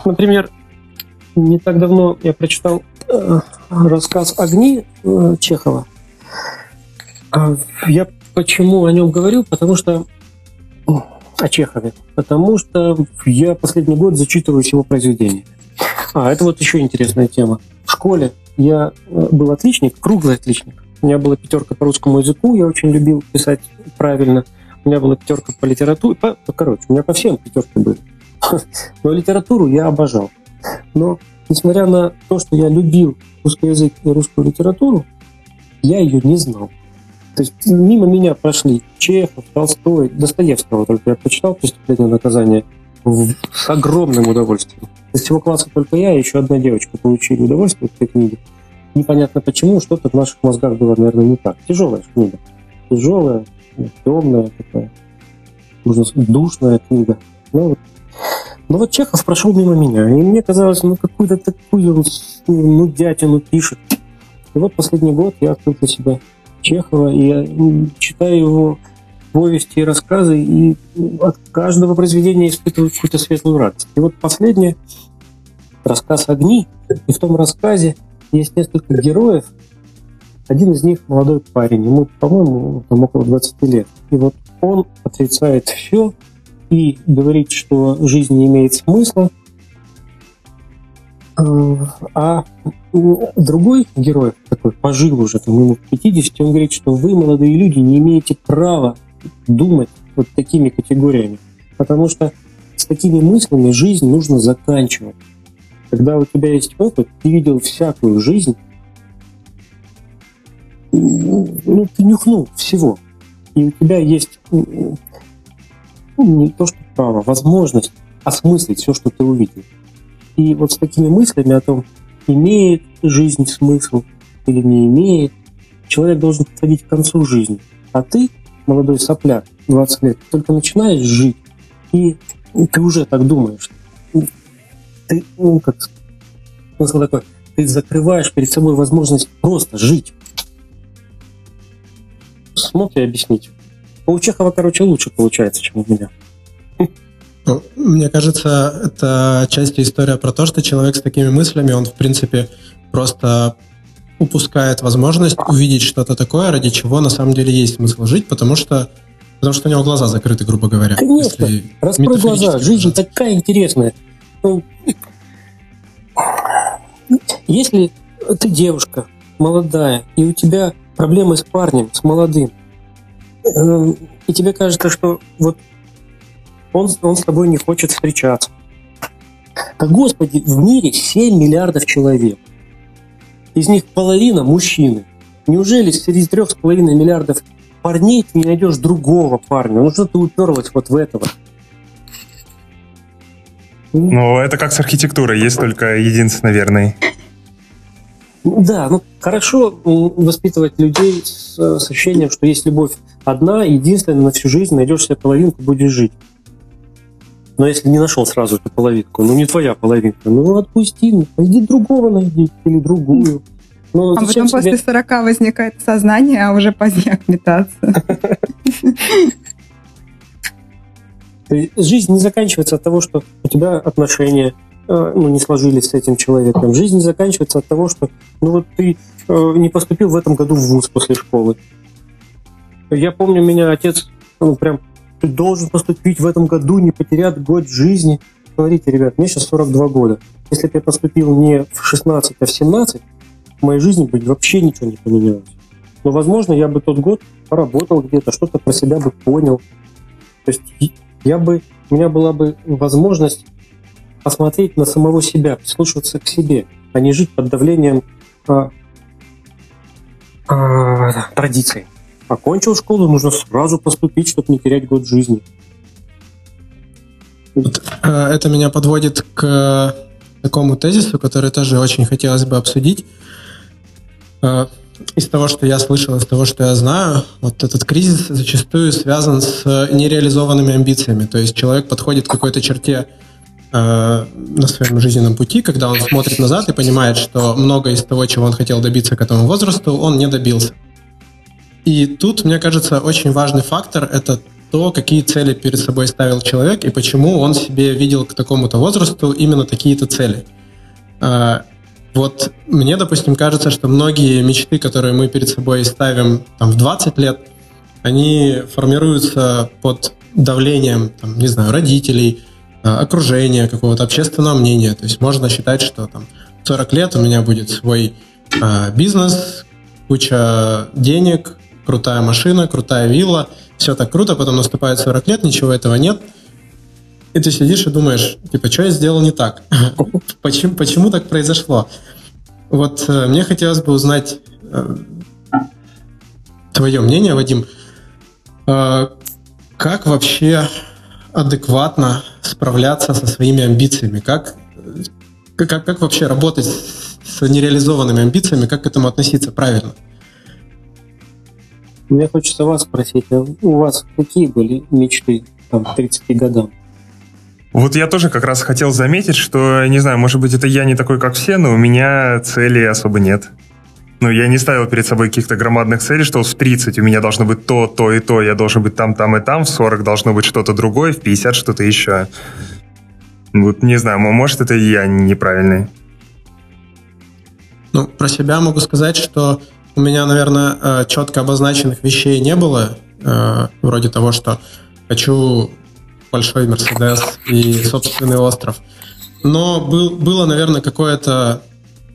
например, не так давно я прочитал э, рассказ «Огни» э, Чехова. А я почему о нем говорю? Потому что о Чехове. Потому что я последний год зачитываюсь его произведения. А, это вот еще интересная тема. В школе я э, был отличник, круглый отличник. У меня была пятерка по русскому языку, я очень любил писать правильно. У меня была пятерка по литературе. По, короче, у меня по всем пятерки были. Но литературу я обожал. Но, несмотря на то, что я любил русский язык и русскую литературу, я ее не знал. То есть мимо меня прошли Чехов, Толстой, Достоевского только я почитал «Преступление и наказание» с огромным удовольствием. Из всего класса только я и еще одна девочка получили удовольствие от этой книги. Непонятно почему, что-то в наших мозгах было, наверное, не так. Тяжелая книга. Тяжелая, темная такая, можно сказать, душная книга. Ну, вот. Но вот Чехов прошел мимо меня, и мне казалось, ну какую-то такую ну, дятину пишет. И вот последний год я открыл для себя Чехова, я читаю его повести и рассказы, и от каждого произведения испытываю какую-то светлую радость. И вот последний рассказ «Огни», и в том рассказе есть несколько героев, один из них молодой парень, ему, по-моему, там около 20 лет. И вот он отрицает все и говорит, что жизнь не имеет смысла, а другой герой, такой пожил уже, там, ему 50, он говорит, что вы, молодые люди, не имеете права думать вот такими категориями, потому что с такими мыслями жизнь нужно заканчивать. Когда у тебя есть опыт, ты видел всякую жизнь, ну, ты нюхнул всего. И у тебя есть ну, не то, что право, возможность осмыслить все, что ты увидел. И вот с такими мыслями о том, имеет жизнь смысл или не имеет, человек должен подходить к концу жизни. А ты, молодой сопляк, 20 лет, только начинаешь жить, и ты уже так думаешь. Ты, ну, как смысл такой, ты закрываешь перед собой возможность просто жить. Смог я объяснить? У Чехова, короче, лучше получается, чем у меня. Ну, мне кажется, это отчасти история про то, что человек с такими мыслями, он, в принципе, просто упускает возможность увидеть что-то такое, ради чего на самом деле есть смысл жить, потому что, потому что у него глаза закрыты, грубо говоря. Конечно, раскрой глаза, жизнь такая интересная. Ну, если ты девушка молодая, и у тебя проблемы с парнем, с молодым, э, и тебе кажется, что вот он, он с тобой не хочет встречаться. Да, Господи, в мире 7 миллиардов человек. Из них половина мужчины. Неужели среди трех с половиной миллиардов парней ты не найдешь другого парня? Ну что ты уперлась вот в этого? Ну, это как с архитектурой, есть только единственный верный. Да, ну хорошо воспитывать людей с, с ощущением, что есть любовь одна, единственная на всю жизнь, найдешь себе половинку, будешь жить. Но если не нашел сразу эту половинку, ну не твоя половинка, ну отпусти, ну пойди другого найди или другую. Ну, а потом себе... после 40 возникает сознание, а уже поздняк метаться. Жизнь не заканчивается от того, что у тебя отношения э, ну, не сложились с этим человеком. Жизнь не заканчивается от того, что ну вот ты э, не поступил в этом году в ВУЗ после школы. Я помню, меня отец ну, прям ты должен поступить в этом году, не потерять год жизни. Смотрите, ребят, мне сейчас 42 года. Если бы я поступил не в 16, а в 17, в моей жизни бы вообще ничего не поменялось. Но, возможно, я бы тот год поработал где-то, что-то про себя бы понял. То есть я бы, у меня была бы возможность посмотреть на самого себя, прислушиваться к себе, а не жить под давлением а, а, традиций. Окончил школу, нужно сразу поступить, чтобы не терять год жизни. Э, это меня подводит к такому тезису, который тоже очень хотелось бы обсудить. Э, из того, что я слышал, из того, что я знаю, вот этот кризис зачастую связан с нереализованными амбициями. То есть человек подходит к какой-то черте э, на своем жизненном пути, когда он смотрит назад и понимает, что много из того, чего он хотел добиться к этому возрасту, он не добился. И тут, мне кажется, очень важный фактор — это то, какие цели перед собой ставил человек и почему он себе видел к такому-то возрасту именно такие-то цели. А, вот мне, допустим, кажется, что многие мечты, которые мы перед собой ставим там, в 20 лет, они формируются под давлением, там, не знаю, родителей, а, окружения, какого-то общественного мнения. То есть можно считать, что там 40 лет у меня будет свой э, бизнес, куча денег, крутая машина, крутая вилла, все так круто, потом наступает 40 лет, ничего этого нет. И ты сидишь и думаешь, типа, что я сделал не так? почему, почему так произошло? Вот э, мне хотелось бы узнать э, твое мнение, Вадим. Э, как вообще адекватно справляться со своими амбициями? Как, как, как вообще работать с нереализованными амбициями? Как к этому относиться правильно? Мне хочется вас спросить, а у вас какие были мечты там, к 30 годам? Вот я тоже как раз хотел заметить, что, не знаю, может быть, это я не такой, как все, но у меня целей особо нет. Ну, я не ставил перед собой каких-то громадных целей, что в 30 у меня должно быть то, то и то, я должен быть там, там и там, в 40 должно быть что-то другое, в 50 что-то еще. Вот не знаю, может, это я неправильный. Ну, про себя могу сказать, что у меня, наверное, э, четко обозначенных вещей не было, э, вроде того, что хочу большой Мерседес и собственный остров. Но был, было, наверное, какое-то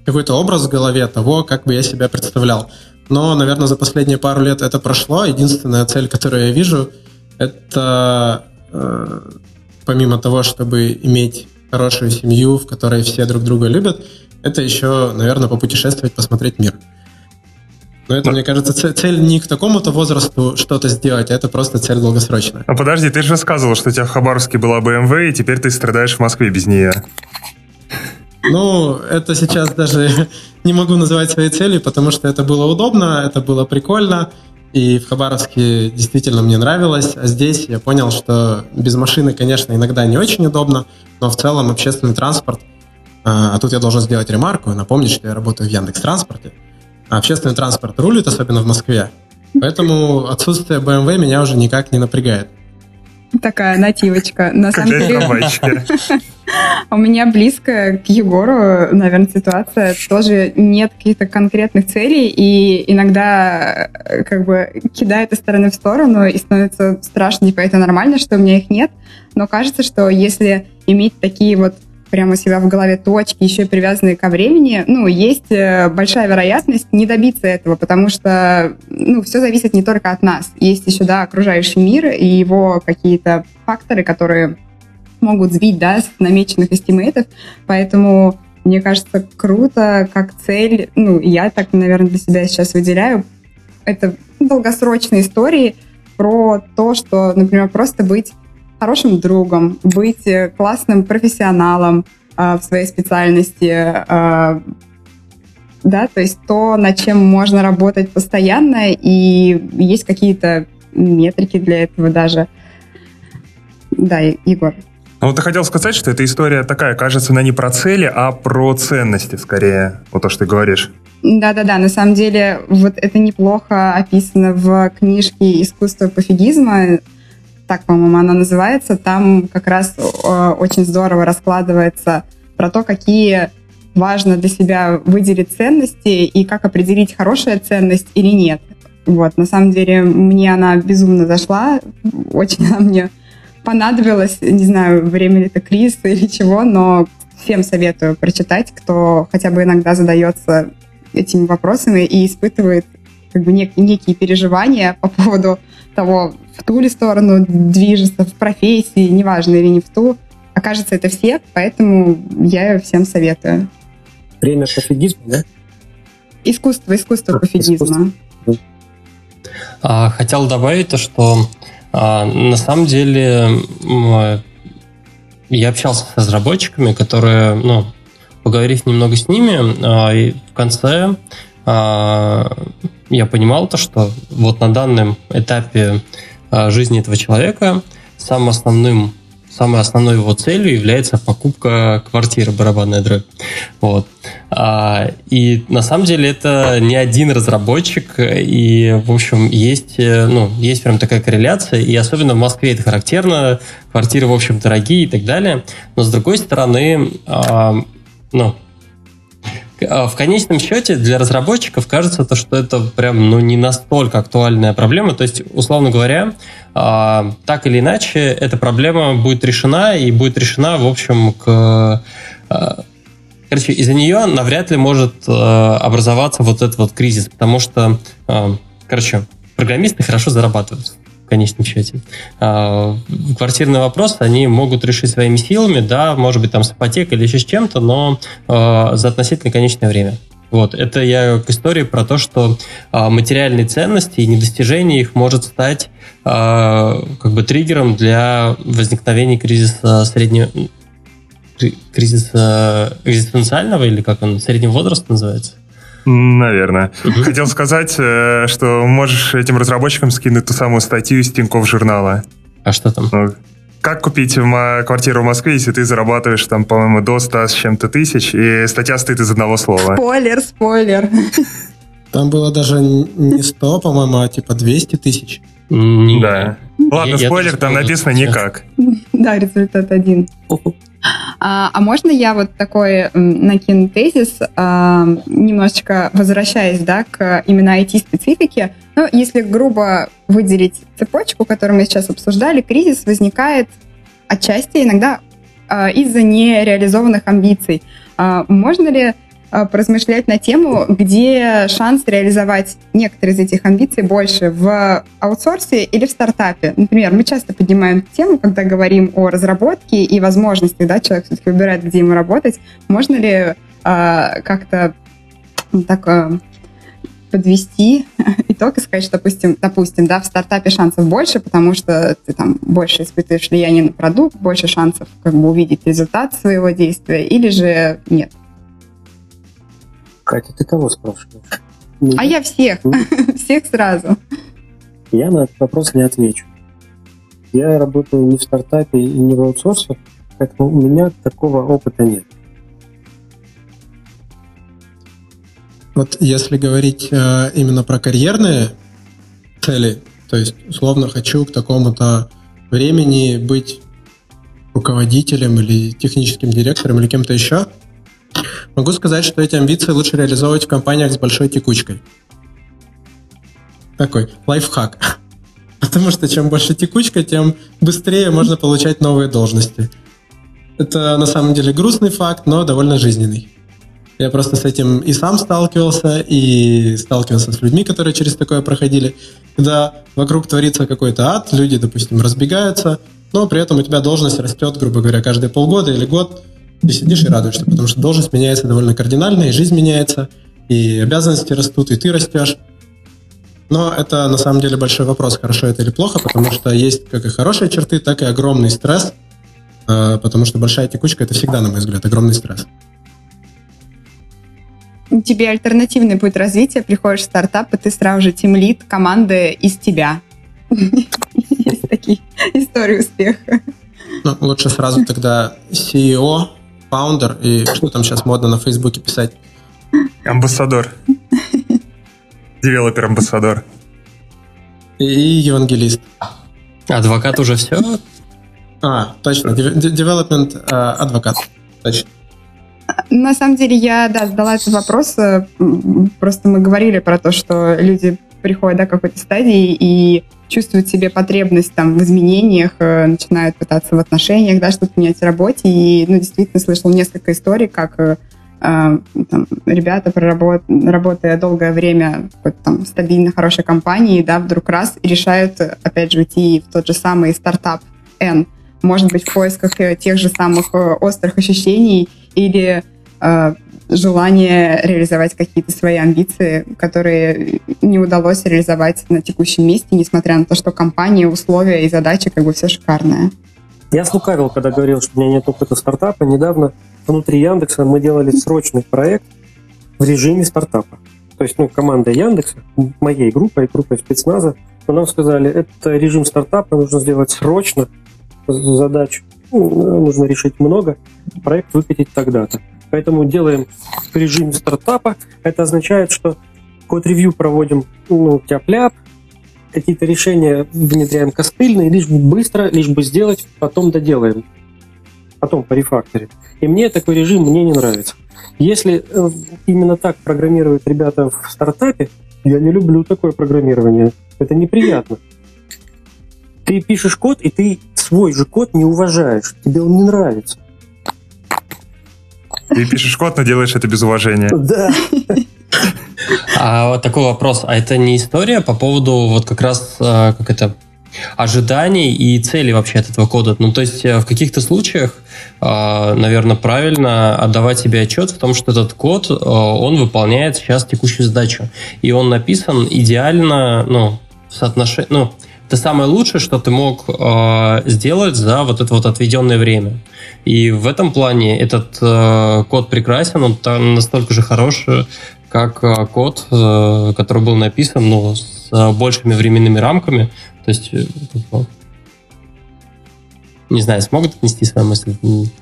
какой-то образ в голове того, как бы я себя представлял. Но, наверное, за последние пару лет это прошло. Единственная цель, которую я вижу, это э, помимо того, чтобы иметь хорошую семью, в которой все друг друга любят, это еще, наверное, попутешествовать, посмотреть мир. Но это, мне кажется, цель не к такому-то возрасту что-то сделать, а это просто цель долгосрочная. А подожди, ты же рассказывал, что у тебя в Хабаровске была BMW, и теперь ты страдаешь в Москве без нее. Ну, это сейчас даже не могу называть своей целью, потому что это было удобно, это было прикольно, и в Хабаровске действительно мне нравилось, а здесь я понял, что без машины, конечно, иногда не очень удобно, но в целом общественный транспорт, а, а тут я должен сделать ремарку напомнить, что я работаю в Яндекс Транспорте, общественный транспорт рулит, особенно в Москве. Поэтому отсутствие BMW меня уже никак не напрягает. Такая нативочка. На самом деле, у меня близко к Егору, наверное, ситуация. Тоже нет каких-то конкретных целей, и иногда как бы кидает из стороны в сторону, и становится страшно, типа, это нормально, что у меня их нет. Но кажется, что если иметь такие вот прямо у себя в голове точки, еще привязанные ко времени, ну, есть э, большая вероятность не добиться этого, потому что, ну, все зависит не только от нас. Есть еще, да, окружающий мир и его какие-то факторы, которые могут сбить, да, с намеченных estimate ов, поэтому мне кажется, круто, как цель, ну, я так, наверное, для себя сейчас выделяю, это долгосрочные истории про то, что, например, просто быть хорошим другом, быть э, классным профессионалом э, в своей специальности, э, да, то есть то, над чем можно работать постоянно, и есть какие-то метрики для этого даже. Да, Егор. Ну, вот ты хотел сказать, что эта история такая, кажется, она не про цели, а про ценности скорее, вот то, что ты говоришь. Да-да-да, на самом деле вот это неплохо описано в книжке «Искусство пофигизма», так, по-моему, она называется. Там как раз очень здорово раскладывается про то, какие важно для себя выделить ценности и как определить, хорошая ценность или нет. Вот, на самом деле, мне она безумно зашла, очень она мне понадобилась, не знаю, время ли это кризис или чего, но всем советую прочитать, кто хотя бы иногда задается этими вопросами и испытывает как бы нек- некие переживания по поводу того, в ту ли сторону движется, в профессии, неважно или не в ту. Окажется, это все, поэтому я всем советую. Время пофигизма, да? Искусство, искусство а, пофигизма. А, хотел добавить то, что а, на самом деле я общался с разработчиками, которые, ну, поговорив немного с ними, а, и в конце а, я понимал то, что вот на данном этапе а, жизни этого человека самым основным самой основной его целью является покупка квартиры, барабанная дробь. Вот. А, и на самом деле это не один разработчик, и, в общем, есть, э, ну, есть прям такая корреляция, и особенно в Москве это характерно, квартиры, в общем, дорогие и так далее. Но, с другой стороны, а, ну, а, в конечном счете для разработчиков кажется, то, что это прям ну, не настолько актуальная проблема. То есть, условно говоря, а, так или иначе, эта проблема будет решена и будет решена, в общем, к... А, короче, из-за нее навряд ли может образоваться вот этот вот кризис, потому что, короче, программисты хорошо зарабатывают в конечном счете. А, квартирный вопрос они могут решить своими силами, да, может быть, там с ипотекой или еще с чем-то, но а, за относительно конечное время. Вот, это я к истории про то, что а, материальные ценности и недостижение их может стать как бы триггером для возникновения кризиса среднего кризиса экзистенциального или как он среднего возраста называется? Наверное. Хотел сказать, э, что можешь этим разработчикам скинуть ту самую статью из Тинькофф журнала. А что там? Ну, как купить квартиру в Москве, если ты зарабатываешь там, по-моему, до 100 с чем-то тысяч, и статья стоит из одного слова. Спойлер, спойлер. Там было даже не 100, по-моему, а типа 200 тысяч. Да. Ладно, спойлер, там написано никак. Да, результат один. А, а можно я вот такой накину тезис, а, немножечко возвращаясь да, к именно IT-специфике. Ну, если грубо выделить цепочку, которую мы сейчас обсуждали, кризис возникает отчасти иногда а, из-за нереализованных амбиций. А, можно ли поразмышлять на тему, где шанс реализовать некоторые из этих амбиций больше в аутсорсе или в стартапе. Например, мы часто поднимаем тему, когда говорим о разработке и возможностях, да, человек все-таки выбирает, где ему работать. Можно ли э, как-то так э, подвести итог и сказать, что, допустим, допустим, да, в стартапе шансов больше, потому что ты там больше испытываешь влияние на продукт, больше шансов как бы увидеть результат своего действия, или же нет? Катя, ты кого спрашиваешь? А я всех. всех сразу. Я на этот вопрос не отвечу. Я работаю не в стартапе и не в аутсорсе, поэтому у меня такого опыта нет. Вот если говорить э, именно про карьерные цели, то есть условно хочу к такому-то времени быть руководителем или техническим директором или кем-то еще, Могу сказать, что эти амбиции лучше реализовывать в компаниях с большой текучкой. Такой лайфхак. Потому что чем больше текучка, тем быстрее можно получать новые должности. Это на самом деле грустный факт, но довольно жизненный. Я просто с этим и сам сталкивался, и сталкивался с людьми, которые через такое проходили. Когда вокруг творится какой-то ад, люди, допустим, разбегаются, но при этом у тебя должность растет, грубо говоря, каждые полгода или год – ты сидишь и радуешься, потому что должность меняется довольно кардинально, и жизнь меняется, и обязанности растут, и ты растешь. Но это на самом деле большой вопрос, хорошо это или плохо, потому что есть как и хорошие черты, так и огромный стресс, э, потому что большая текучка это всегда, на мой взгляд, огромный стресс. Тебе альтернативный путь развития, приходишь в стартап, и ты сразу же тимлит команды из тебя. Есть такие истории успеха. Ну, лучше сразу тогда CEO, founder и что там сейчас модно на Фейсбуке писать? Амбассадор. Developer-амбассадор. И евангелист. Advocate уже все? А, точно. Development а, advocate. Точно. На самом деле я, да, задала этот вопрос. Э, просто мы говорили про то, что люди приходят до какой-то стадии и чувствуют себе потребность там в изменениях, э, начинают пытаться в отношениях, да, что-то менять в работе. И, ну, действительно, слышал несколько историй, как э, э там, ребята, проработ... работая долгое время в там стабильно хорошей компании, да, вдруг раз решают, опять же, уйти в тот же самый стартап N, может быть, в поисках тех же самых острых ощущений или желание реализовать какие-то свои амбиции, которые не удалось реализовать на текущем месте, несмотря на то, что компания, условия и задачи как бы все шикарные. Я слукавил, когда говорил, что у меня нет опыта стартапа. Недавно внутри Яндекса мы делали срочный проект в режиме стартапа. То есть, ну, команда Яндекса, моей группой, группой спецназа, нам сказали, это режим стартапа, нужно сделать срочно задачу. ну, нужно решить много, проект выкатить тогда-то. Поэтому делаем в режиме стартапа. Это означает, что код-ревью проводим ну, тяп-ляп, какие-то решения внедряем костыльные, лишь бы быстро, лишь бы сделать, потом доделаем. Потом по рефакторе. И мне такой режим мне не нравится. Если э, именно так программируют ребята в стартапе, я не люблю такое программирование. Это неприятно. Ты пишешь код, и ты свой же код не уважаешь. Тебе он не нравится. Ты пишешь код, но делаешь это без уважения. Да. А вот такой вопрос. А это не история по поводу вот как раз, э, как это, ожиданий и целей вообще от этого кода. Ну, то есть э, в каких-то случаях, э, наверное, правильно отдавать себе отчет в том, что этот код, он выполняет сейчас текущую задачу. И он написан идеально, ну, в соотношении, ну, это самое лучшее, что ты мог э, сделать за вот это вот отведенное время. И в этом плане этот э, код прекрасен, он настолько же хорош, как э, код, э, который был написан, но с э, большими временными рамками. То есть, э, не знаю, смогут отнести свою мысль?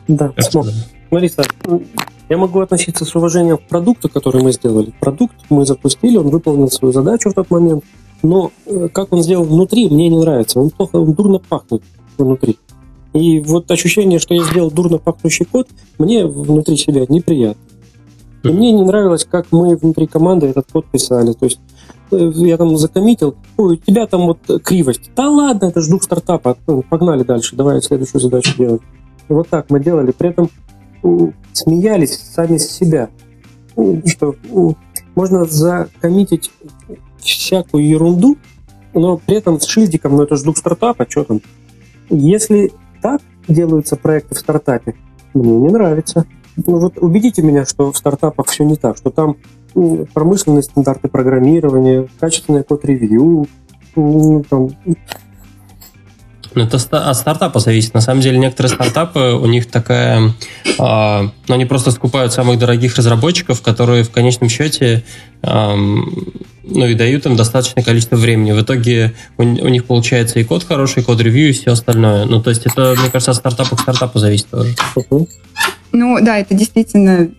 Да, смог. Мариса, я могу относиться с уважением к продукту, который мы сделали. Продукт мы запустили, он выполнил свою задачу в тот момент – но э, как он сделал внутри, мне не нравится. Он плохо, он дурно пахнет внутри. И вот ощущение, что я сделал дурно пахнущий код, мне внутри себя неприятно. И мне не нравилось, как мы внутри команды этот код писали. То есть э, я там закоммитил, ой, у тебя там вот кривость. Да ладно, это же дух стартапа. Ну, погнали дальше, давай следующую задачу делать. И вот так мы делали. При этом смеялись сами с себя. Что можно закоммитить всякую ерунду, но при этом с шильдиком, ну это же дух стартапа, что там. Если так делаются проекты в стартапе, мне не нравится. Ну вот убедите меня, что в стартапах все не так, что там промышленные стандарты программирования, качественное код-ревью, там, ну, это от стартапа зависит. На самом деле, некоторые стартапы, у них такая... Э, ну, они просто скупают самых дорогих разработчиков, которые в конечном счете э, ну, и дают им достаточное количество времени. В итоге у, у них получается и код хороший, и код-ревью, и все остальное. Ну, то есть это, мне кажется, от стартапа к стартапу зависит тоже. Ну да, это действительно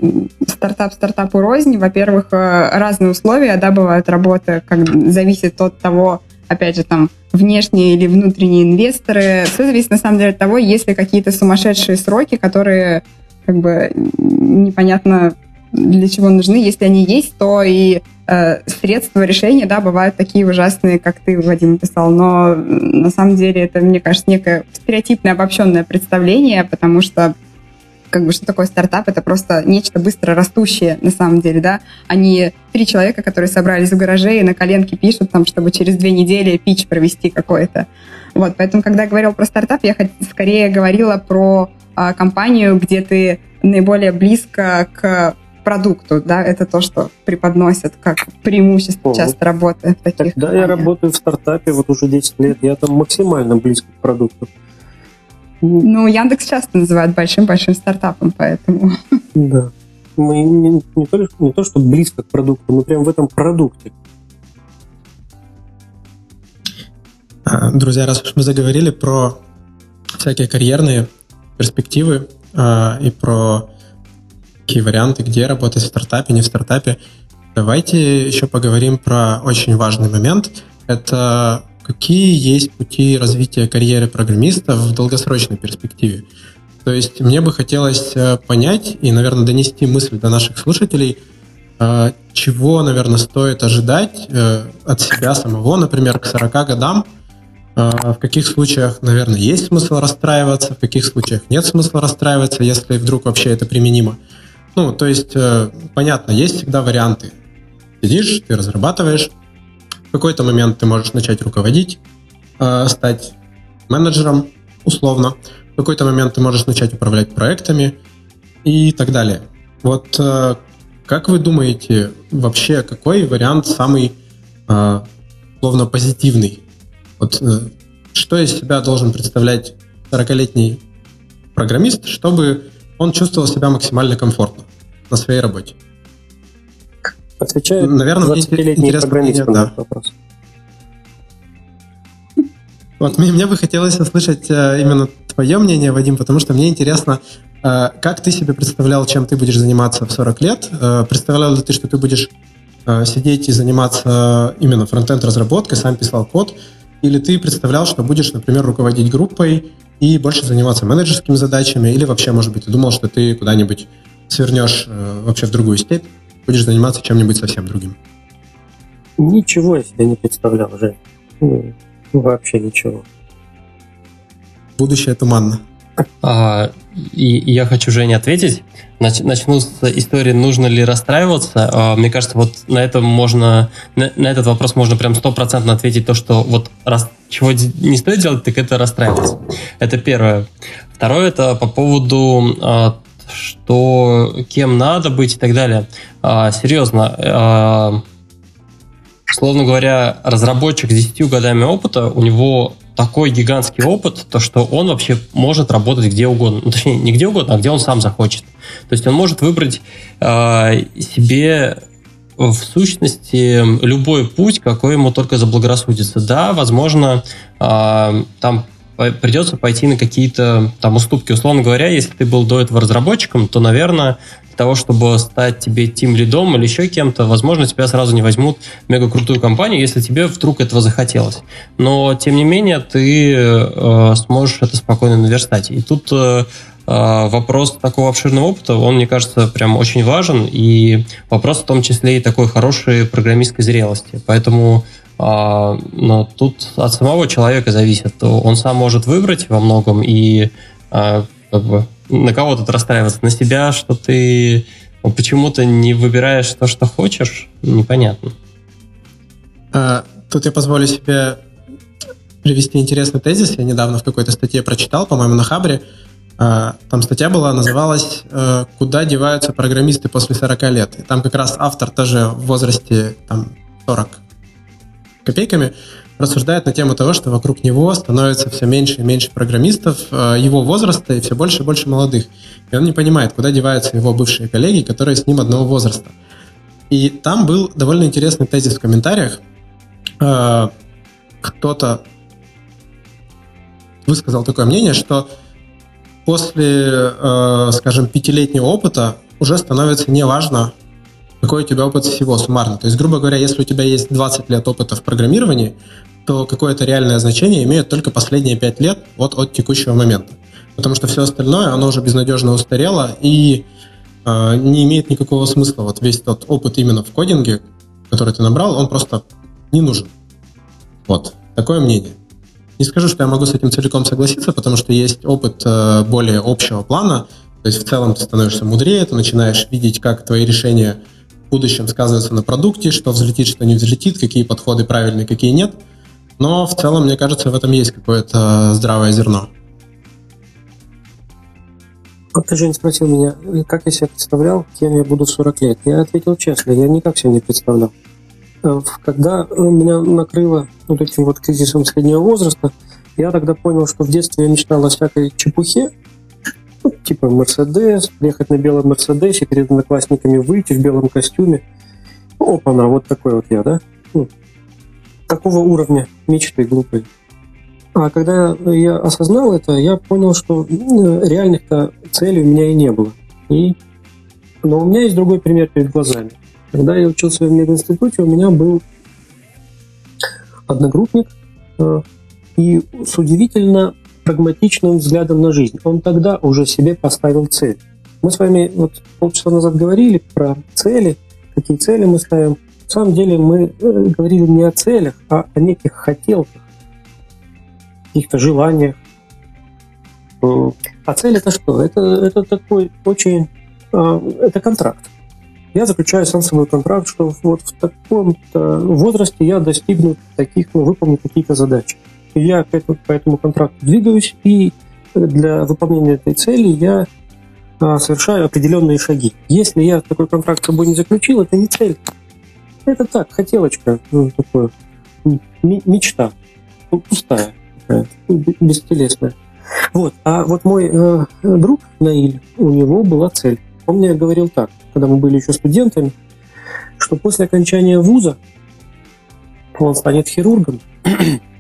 стартап стартапу рознь. Во-первых, э, разные условия, да, бывают работы, как зависит от того, опять же, там, внешние или внутренние инвесторы. Все зависит, на самом деле, от того, есть ли какие-то сумасшедшие сроки, которые, как бы, непонятно для чего нужны. Если они есть, то и э, средства решения, да, бывают такие ужасные, как ты, Вадим, писал. Но на самом деле это, мне кажется, некое стереотипное, обобщенное представление, потому что как бы что такое стартап? Это просто нечто быстро растущее на самом деле, да. Они три человека, которые собрались в гараже и на коленке пишут там, чтобы через две недели пич провести какой-то. Вот, поэтому, когда я говорила про стартап, я скорее говорила про а, компанию, где ты наиболее близко к продукту, да, это то, что преподносят как преимущество О, часто работы в таких Да, я работаю в стартапе вот уже 10 лет, я там максимально близко к продукту. Ну, Яндекс часто называют большим-большим стартапом, поэтому... Да. Мы не, не, то, не то, что близко к продукту, мы прям в этом продукте. А, друзья, раз мы заговорили про всякие карьерные перспективы э, и про какие варианты, где работать в стартапе, не в стартапе, давайте еще поговорим про очень важный момент. Это Какие есть пути развития карьеры программиста в долгосрочной перспективе? То есть мне бы хотелось э, понять и, наверное, донести мысль до наших слушателей, э, чего, наверное, стоит ожидать э, от себя самого, например, к 40 годам, в каких случаях, наверное, есть смысл расстраиваться, в каких случаях нет смысла расстраиваться, если вдруг вообще это применимо. Ну, то есть, понятно, есть всегда варианты. Сидишь, ты разрабатываешь, какой-то момент ты можешь начать руководить, э, стать менеджером условно. В какой-то момент ты можешь начать управлять проектами и так далее. Вот э, как вы думаете, вообще какой вариант самый э, условно позитивный? Вот что из себя должен представлять 40-летний программист, чтобы он чувствовал себя максимально комфортно на своей работе? Отвечает Наверное, 20-летний программист на этот вопрос. Вот мне, мне бы хотелось услышать э, именно твое мнение, Вадим, потому что мне интересно, э, как ты себе представлял, чем ты будешь заниматься в 40 лет? Э, представлял ли ты, что ты будешь э, сидеть и заниматься именно фронтенд разработкой, сам писал код, или ты представлял, что будешь, например, руководить группой и больше заниматься менеджерскими задачами, или вообще, может быть, ты думал, что ты куда-нибудь свернешь вообще в другую степь, будешь заниматься чем-нибудь совсем другим? Ничего я себе не представлял, уже. Ну, вообще ничего. Будущее туманно. А, и, и я хочу, Жене, ответить. Нач, начну с истории, нужно ли расстраиваться. А, мне кажется, вот на этом можно, на, на этот вопрос можно прям стопроцентно ответить то, что вот раз, чего не стоит делать, так это расстраиваться. Это первое. Второе, это по поводу а, что кем надо быть и так далее. А, серьезно, а, словно говоря, разработчик с 10 годами опыта, у него такой гигантский опыт, то что он вообще может работать где угодно. Ну, точнее, не где угодно, а где он сам захочет. То есть он может выбрать э, себе в сущности любой путь, какой ему только заблагорассудится. Да, возможно, э, там придется пойти на какие-то там уступки. Условно говоря, если ты был до этого разработчиком, то, наверное, для того, чтобы стать тебе тим лидом или еще кем-то, возможно, тебя сразу не возьмут мега крутую компанию, если тебе вдруг этого захотелось. Но, тем не менее, ты э, сможешь это спокойно наверстать. И тут э, э вопрос такого обширного опыта, он, мне кажется, прям очень важен, и вопрос в том числе и такой хорошей программистской зрелости. Поэтому но тут от самого человека зависит. Он сам может выбрать во многом и а, как бы на кого тут расстраиваться? На себя, что ты почему-то не выбираешь то, что хочешь? Непонятно. А, тут я позволю себе привести интересный тезис. Я недавно в какой-то статье прочитал, по-моему, на Хабре. А, там статья была, называлась э, «Куда деваются программисты после 40 лет?». И там как раз автор тоже в возрасте там, 40 копейками рассуждает на тему того, что вокруг него становится все меньше и меньше программистов э, его возраста и все больше и больше молодых. И он не понимает, куда деваются его бывшие коллеги, которые с ним одного возраста. И там был довольно интересный тезис в комментариях. Э, кто-то высказал такое мнение, что после, э, скажем, пятилетнего опыта уже становится неважно, какой у тебя опыт всего суммарно. То есть, грубо говоря, если у тебя есть 20 лет опыта в программировании, то какое-то реальное значение имеют только последние 5 лет вот от текущего момента. Потому что все остальное, оно уже безнадежно устарело и э, не имеет никакого смысла. Вот весь тот опыт именно в кодинге, который ты набрал, он просто не нужен. Вот, такое мнение. Не скажу, что я могу с этим целиком согласиться, потому что есть опыт э, более общего плана. То есть в целом ты становишься мудрее, ты начинаешь видеть, как твои решения будущем сказывается на продукте, что взлетит, что не взлетит, какие подходы правильные, какие нет. Но в целом, мне кажется, в этом есть какое-то здравое зерно. Вот ты, Жень, спросил меня, как я себе представлял, кем я буду в 40 лет. Я ответил честно, я никак себе не представлял. Э, когда меня накрыло вот этим вот кризисом среднего возраста, я тогда понял, что в детстве я мечтал о всякой чепухе, типа Мерседес, приехать на белом Мерседесе, перед одноклассниками выйти в белом костюме. Опа-на, вот такой вот я, да? Ну, такого уровня мечты глупой. А когда я осознал это, я понял, что реальных-то целей у меня и не было. И... Но у меня есть другой пример перед глазами. Когда я учился в мединституте, у меня был одногруппник, э, и с удивительно прагматичным взглядом на жизнь. Он тогда уже себе поставил цель. Мы с вами вот полчаса назад говорили про цели, какие цели мы ставим. На самом деле мы э, говорили не о целях, а о неких хотелках, каких-то желаниях. А цель это что? Это, это такой очень... А, это контракт. Я заключаю сам собой контракт, что вот в таком возрасте я достигну таких, ну, выполню какие-то задачи я к этому, по этому контракту двигаюсь, и для выполнения этой цели я а, совершаю определенные шаги. Если я такой контракт с собой не заключил, это не цель. Это так, хотелочка, ну, такое, мечта, пустая, бестелесная. Вот. А вот мой э, друг Наиль, у него была цель. Он мне говорил так, когда мы были еще студентами, что после окончания вуза он станет хирургом,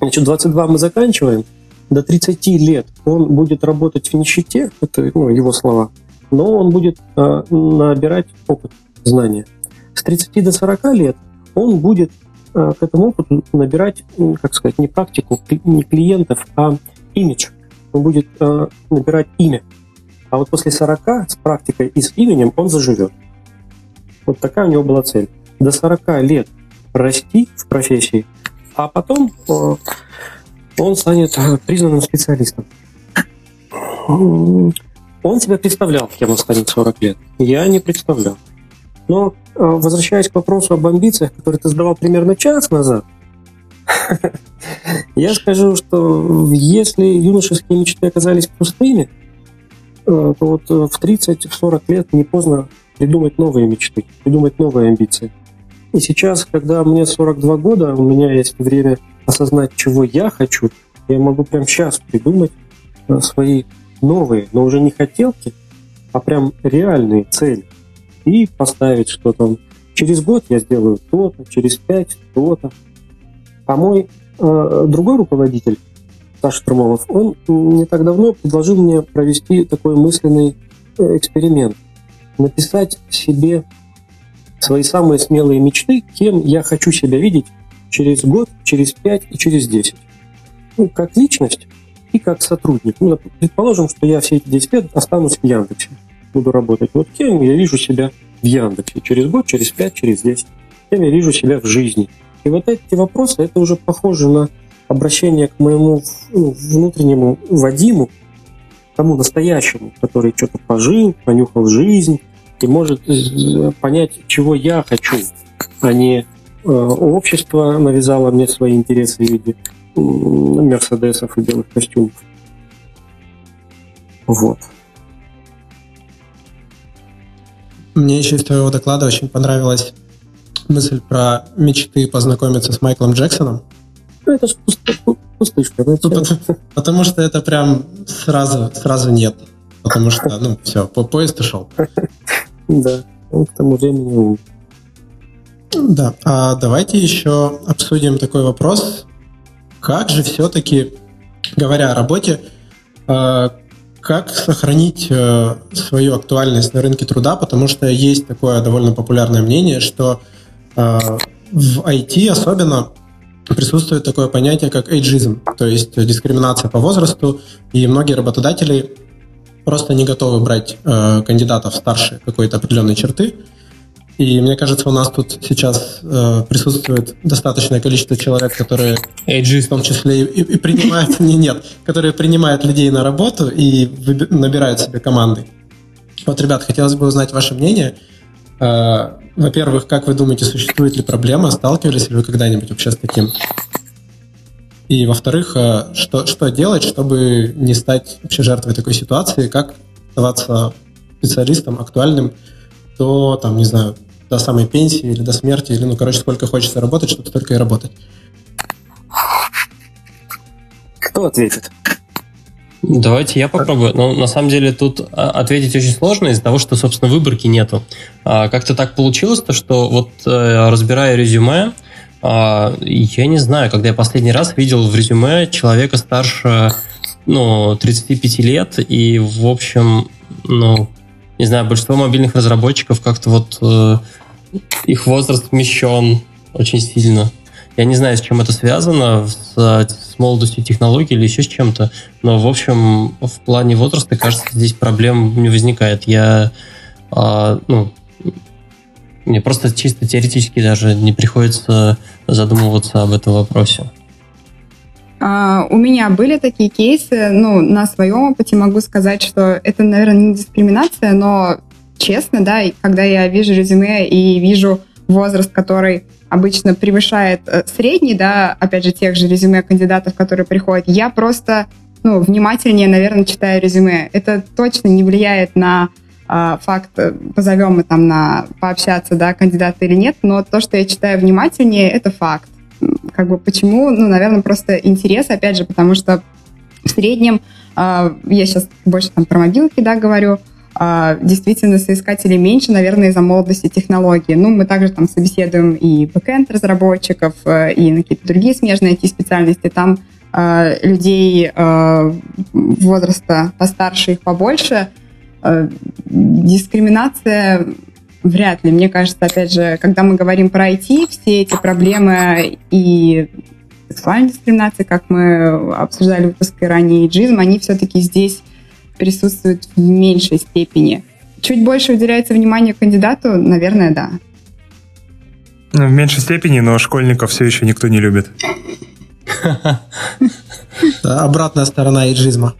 Значит, 22 мы заканчиваем, до 30 лет он будет работать в нищете, это ну, его слова, но он будет э, набирать опыт, знания. С 30 до 40 лет он будет э, к этому опыту набирать, как сказать, не практику, не клиентов, а имидж. Он будет э, набирать имя. А вот после 40 с практикой и с именем он заживет. Вот такая у него была цель. До 40 лет расти в профессии, а потом э, он станет э, признанным специалистом. Он себя представлял, кем он станет 40 лет. Я не представлял. Но э, возвращаясь к вопросу об амбициях, который ты задавал примерно час назад, я скажу, что если юношеские мечты оказались пустыми, то вот в 30-40 лет не поздно придумать новые мечты, придумать новые амбиции. И сейчас, когда мне 42 года, у меня есть время осознать, чего я хочу, я могу прямо сейчас придумать э, свои новые, но уже не хотелки, а прям реальные цели. И поставить, что там через год я сделаю то-то, через пять то-то. А мой э, другой руководитель, Саша Тормолов, он не так давно предложил мне провести такой мысленный э, эксперимент. Написать себе свои самые смелые мечты, кем я хочу себя видеть через год, через пять и через десять. Ну, как личность и как сотрудник. Ну, предположим, что я все эти 10 лет останусь в Яндексе, буду работать. Вот кем я вижу себя в Яндексе через год, через пять, через десять. Кем я вижу себя в жизни. И вот эти вопросы, это уже похоже на обращение к моему ну, внутреннему Вадиму, тому настоящему, который что-то пожил, понюхал жизнь, и может э, понять, чего я хочу, а не э, общество навязало мне свои интересы в виде мерседесов и белых костюмов. Вот. Мне еще из твоего доклада очень понравилась мысль про мечты познакомиться с Майклом Джексоном. Ну, это же пустышка. Ну, потому что это прям сразу, сразу нет. Потому что, ну, все, по поезд ушел. Да, он к тому времени умер. Да, а давайте еще обсудим такой вопрос. Как же все-таки, говоря о работе, э, как сохранить э, свою актуальность на рынке труда, потому что есть такое довольно популярное мнение, что э, в IT особенно присутствует такое понятие, как эйджизм, то есть дискриминация по возрасту, и многие работодатели просто не готовы брать э, кандидатов старше какой-то определенной черты. И мне кажется, у нас тут сейчас э, присутствует достаточное количество человек, которые AG. в том числе и, и принимают, не, нет, которые принимают людей на работу и набирают себе команды. Вот, ребят, хотелось бы узнать ваше мнение. Э, во-первых, как вы думаете, существует ли проблема, сталкивались ли вы когда-нибудь вообще с таким? И, во-вторых, э, что, что делать, чтобы не стать вообще жертвой такой ситуации, как оставаться специалистом актуальным до, там, не знаю, до самой пенсии или до смерти, или, ну, короче, сколько хочется работать, чтобы столько и работать. Кто ответит? Давайте я попробую. Но на самом деле тут а, ответить очень сложно из-за того, что, собственно, выборки нету. А, как-то так получилось, то, что вот э, разбирая резюме, я не знаю, когда я последний раз видел в резюме человека старше ну, 35 лет, и, в общем, ну, не знаю, большинство мобильных разработчиков как-то вот э, их возраст смещен очень сильно. Я не знаю, с чем это связано, с, с молодостью технологий или еще с чем-то, но, в общем, в плане возраста, кажется, здесь проблем не возникает. Я, э, ну, мне просто чисто теоретически даже не приходится задумываться об этом вопросе. Uh, у меня были такие кейсы, ну, на своем опыте могу сказать, что это, наверное, не дискриминация, но честно, да, когда я вижу резюме и вижу возраст, который обычно превышает э, средний, да, опять же, тех же резюме кандидатов, которые приходят, я просто, ну, внимательнее, наверное, читаю резюме. Это точно не влияет на факт, э, позовем мы там на пообщаться, да, кандидата или нет, но то, что я читаю внимательнее, это факт. Как бы почему? Ну, наверное, просто интерес, опять же, потому что в среднем, а, я сейчас больше там про мобилки, да, говорю, а, действительно соискателей меньше, наверное, из-за молодости технологий. Ну, мы также там собеседуем и бэкэнд разработчиков, э, и на какие-то другие смежные IT-специальности. Там людей возраста постарше, их побольше. Э, дискриминация вряд ли. Мне кажется, опять же, когда мы говорим про IT, все эти проблемы и сексуальной дискриминации, как мы обсуждали в выпуске ранее, и джизм, они все-таки здесь присутствуют в меньшей степени. Чуть больше уделяется внимание кандидату, наверное, да. Ну, в меньшей степени, но школьников все еще никто не любит. Обратная сторона иджизма.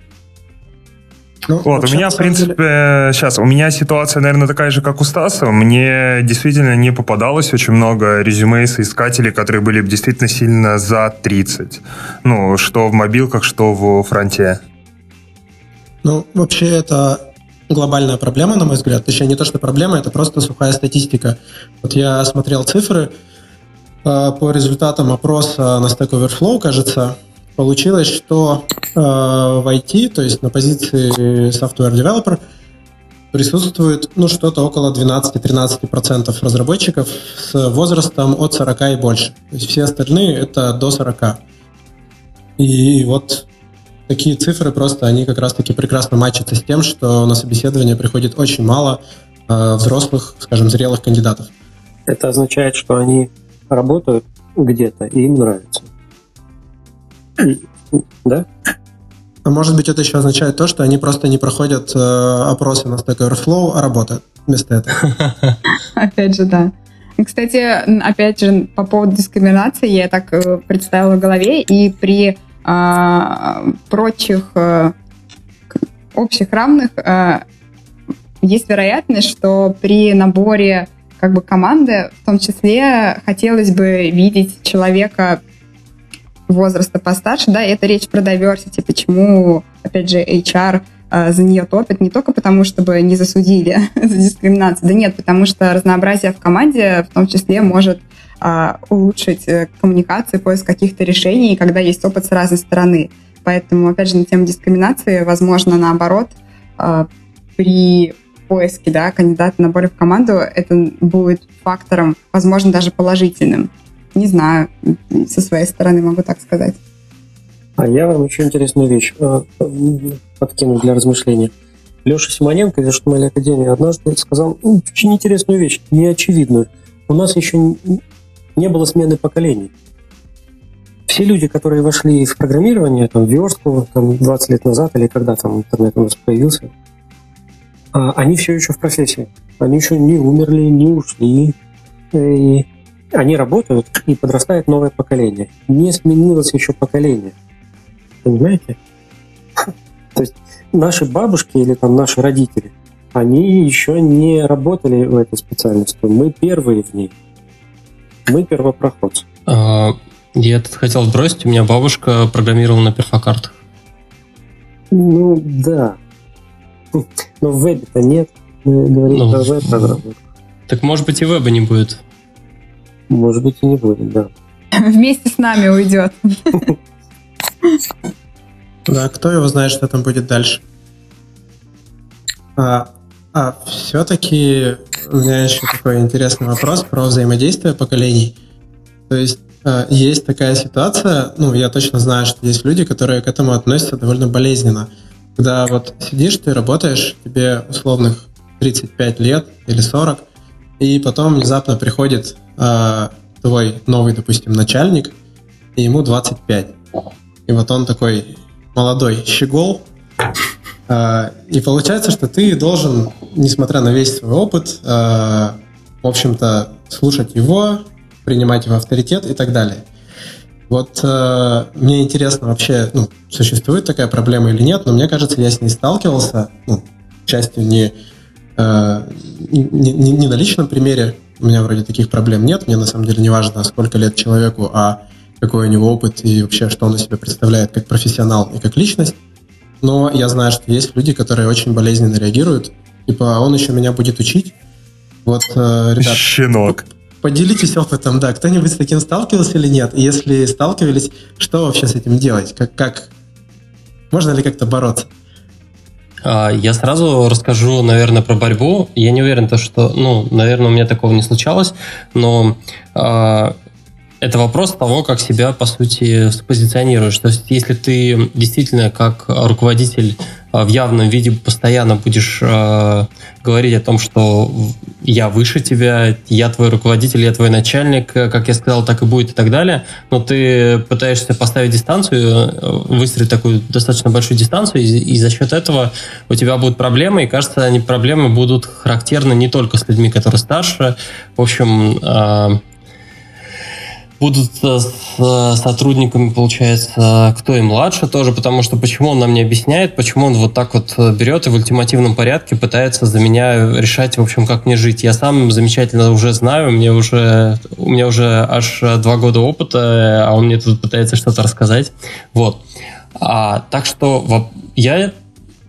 Ну, вот, у меня, в принципе, деле... сейчас, у меня ситуация, наверное, такая же, как у Стаса. Мне действительно не попадалось очень много резюме соискателей, которые были действительно сильно за 30. Ну, что в мобилках, что в фронте. Ну, вообще, это глобальная проблема, на мой взгляд. Точнее, не то, что проблема, это просто сухая статистика. Вот я смотрел цифры э, по результатам опроса на Stack Overflow, кажется, получилось, что э, в IT, то есть на позиции software developer, присутствует ну, что-то около 12-13% разработчиков с возрастом от 40 и больше. То есть все остальные это до 40. И вот такие цифры просто, они как раз-таки прекрасно матчатся с тем, что на собеседование приходит очень мало э, взрослых, скажем, зрелых кандидатов. Это означает, что они работают где-то и им нравится. Да? А может быть, это еще означает то, что они просто не проходят э, опросы на Stack Overflow, а работают вместо этого. Опять же, да. Кстати, опять же, по поводу дискриминации, я так э, представила в голове, и при а, прочих а, общих равных а, есть вероятность, что при наборе как бы команды, в том числе хотелось бы видеть человека возраста постарше, да, это речь про diversity, почему, опять же, HR э, за нее топит, не только потому, чтобы не засудили за дискриминацию, да нет, потому что разнообразие в команде в том числе может а, улучшить э, коммуникацию, поиск каких-то решений, когда есть опыт с разной стороны. Поэтому, опять же, на тему дискриминации, возможно, наоборот, а, при поиске да, кандидата на наборе в команду это будет фактором, возможно, даже положительным. Не знаю, со своей стороны могу так сказать. А я вам еще интересную вещь э, подкину для размышления. Леша Симоненко из HTML Академии однажды сказал очень интересную вещь, неочевидную. У нас еще не было смены поколений. Все люди, которые вошли в программирование, там, в верстку, там, 20 лет назад, или когда там интернет у нас появился, а, они все еще в профессии. Они еще не умерли, не ушли. И они работают, и подрастает новое поколение. Не сменилось еще поколение. Понимаете? То есть наши бабушки или там наши родители, они еще не работали в этой специальности. Мы первые в ней. Мы первопроходцы. А, я тут хотел сбросить, у меня бабушка программировала на перфокартах. Ну, да. Но в вебе-то нет. Мы говорим ну, про веб-разработку. Так может быть и веба не будет. Может быть и не будет, да. Вместе с нами уйдет. Да, кто его знает, что там будет дальше. А, а все-таки у меня еще такой интересный вопрос про взаимодействие поколений. То есть э, есть такая ситуация, ну, я точно знаю, что есть люди, которые к этому относятся довольно болезненно. Когда вот сидишь, ты работаешь, тебе условных 35 лет или 40, и потом внезапно приходит э, твой новый, допустим, начальник, и ему 25. И вот он такой молодой щегол, а, и получается, что ты должен, несмотря на весь свой опыт, а, в общем-то, слушать его, принимать его авторитет и так далее. Вот э, мне интересно вообще, ну, существует такая проблема или нет, но мне кажется, я с ней сталкивался, ну, к счастью, не, э, не, не, не на личном примере, у меня вроде таких проблем нет, мне на самом деле не важно, сколько лет человеку, а какой у него опыт и вообще, что он из себя представляет как профессионал и как личность но я знаю, что есть люди, которые очень болезненно реагируют. Типа, он еще меня будет учить. Вот, э, ребят. Щенок. Поделитесь опытом, да. Кто-нибудь с таким сталкивался или нет? И если сталкивались, что вообще с этим делать? Как, как? Можно ли как-то бороться? А, я сразу расскажу, наверное, про борьбу. Я не уверен, то, что, ну, наверное, у меня такого не случалось, но а, это вопрос того, как себя, по сути, позиционируешь. То есть, если ты действительно как руководитель э, в явном виде постоянно будешь э, говорить о том, что я выше тебя, я твой руководитель, я твой начальник, э, как я сказал, так и будет и так далее, но ты пытаешься поставить дистанцию, э, выстроить такую достаточно большую дистанцию, и, и за счет этого у тебя будут проблемы, и кажется, они проблемы будут характерны не только с людьми, которые старше. В общем, э, будут э, с э, сотрудниками, получается, кто и младше тоже, потому что почему он нам не объясняет, почему он вот так вот э, берет и в ультимативном порядке пытается за меня решать, в общем, как мне жить. Я сам замечательно уже знаю, мне уже, у меня уже аж два года опыта, а он мне тут пытается что-то рассказать. Вот. А, так что я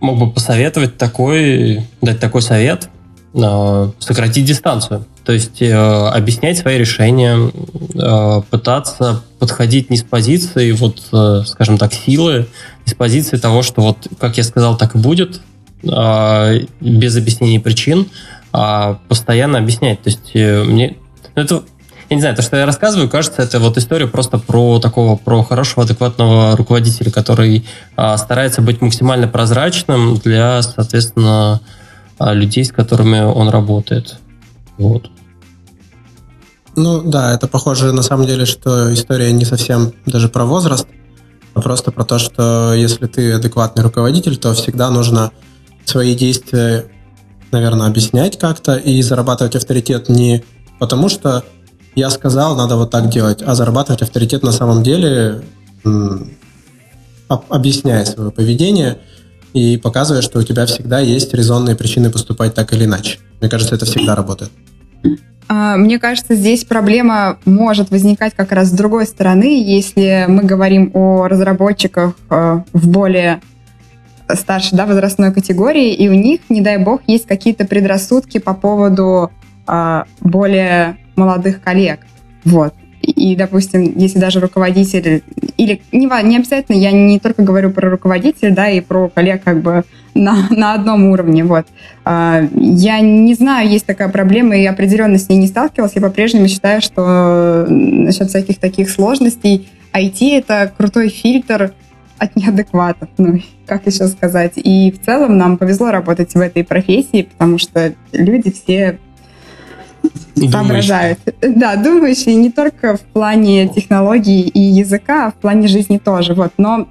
мог бы посоветовать такой, дать такой совет, сократить дистанцию. То есть э, объяснять свои решения, э, пытаться подходить не с позиции, вот, э, скажем так, силы, не с позиции того, что вот, как я сказал, так и будет, э, без объяснений причин, а постоянно объяснять. То есть э, мне... Это, я не знаю, то, что я рассказываю, кажется, это вот история просто про такого, про хорошего, адекватного руководителя, который э, старается быть максимально прозрачным для, соответственно, э, людей, с которыми он работает. Вот. Ну да, это похоже на самом деле, что история не совсем даже про возраст, а просто про то, что если ты адекватный руководитель, то всегда нужно свои действия, наверное, объяснять как-то и зарабатывать авторитет не потому, что я сказал, надо вот так делать, а зарабатывать авторитет на самом деле, объясняя свое поведение и показывая, что у тебя всегда есть резонные причины поступать так или иначе. Мне кажется, это всегда работает. А, мне кажется, здесь проблема может возникать как раз с другой стороны, если мы говорим о разработчиках а, в более старшей да, возрастной категории, и у них, не дай бог, есть какие-то предрассудки по поводу а, более молодых коллег. Вот. И, допустим, если даже руководитель, или не, не обязательно, я не только говорю про руководителя, да, и про коллег как бы на, на одном уровне, вот. А, я не знаю, есть такая проблема, и определенно с ней не сталкивалась. Я по-прежнему считаю, что насчет всяких таких сложностей IT — это крутой фильтр от неадекватов, ну, как еще сказать. И в целом нам повезло работать в этой профессии, потому что люди все соображают. Да, думающие не только в плане технологий и языка, а в плане жизни тоже. Вот. Но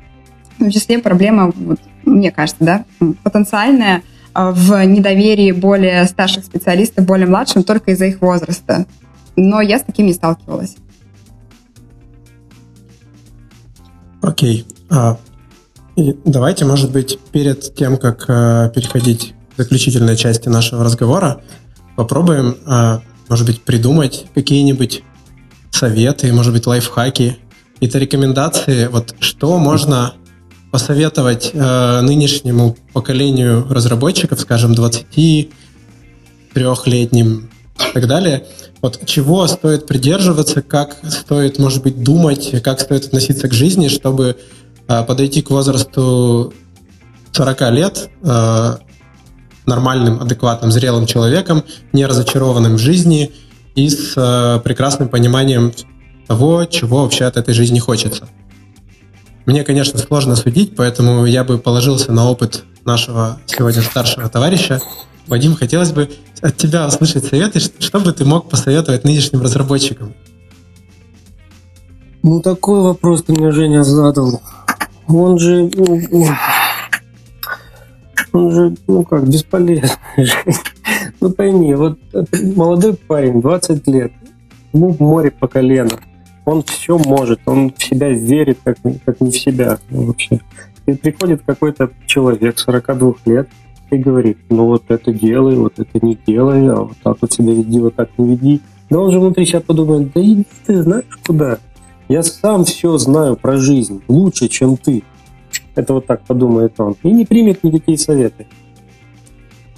в том числе проблема, вот, мне кажется, да, потенциальная а, в недоверии более старших специалистов более младшим только из-за их возраста. Но я с таким не сталкивалась. Окей. А, и давайте, может быть, перед тем, как а, переходить к заключительной части нашего разговора, попробуем, а, может быть, придумать какие-нибудь советы, может быть, лайфхаки, какие-то рекомендации, вот что можно посоветовать э, нынешнему поколению разработчиков, скажем, 23-летним и так далее, вот чего стоит придерживаться, как стоит, может быть, думать, как стоит относиться к жизни, чтобы э, подойти к возрасту 40 лет нормальным, адекватным, зрелым человеком, не разочарованным в жизни и с э, прекрасным пониманием того, чего вообще от этой жизни хочется. Мне, конечно, сложно судить, поэтому я бы положился на опыт нашего сегодня старшего товарища. Вадим, хотелось бы от тебя услышать советы, что бы ты мог посоветовать нынешним разработчикам? Ну, такой вопрос ты мне, Женя, задал. Он же... Он же, ну как, бесполезный. Ну пойми, вот молодой парень, 20 лет, ему море по колено он все может, он в себя верит, как, как не в себя вообще. И приходит какой-то человек 42 лет и говорит, ну вот это делай, вот это не делай, а вот так вот себя веди, вот так не веди. Да он же внутри себя подумает, да иди ты знаешь куда. Я сам все знаю про жизнь лучше, чем ты. Это вот так подумает он. И не примет никакие советы.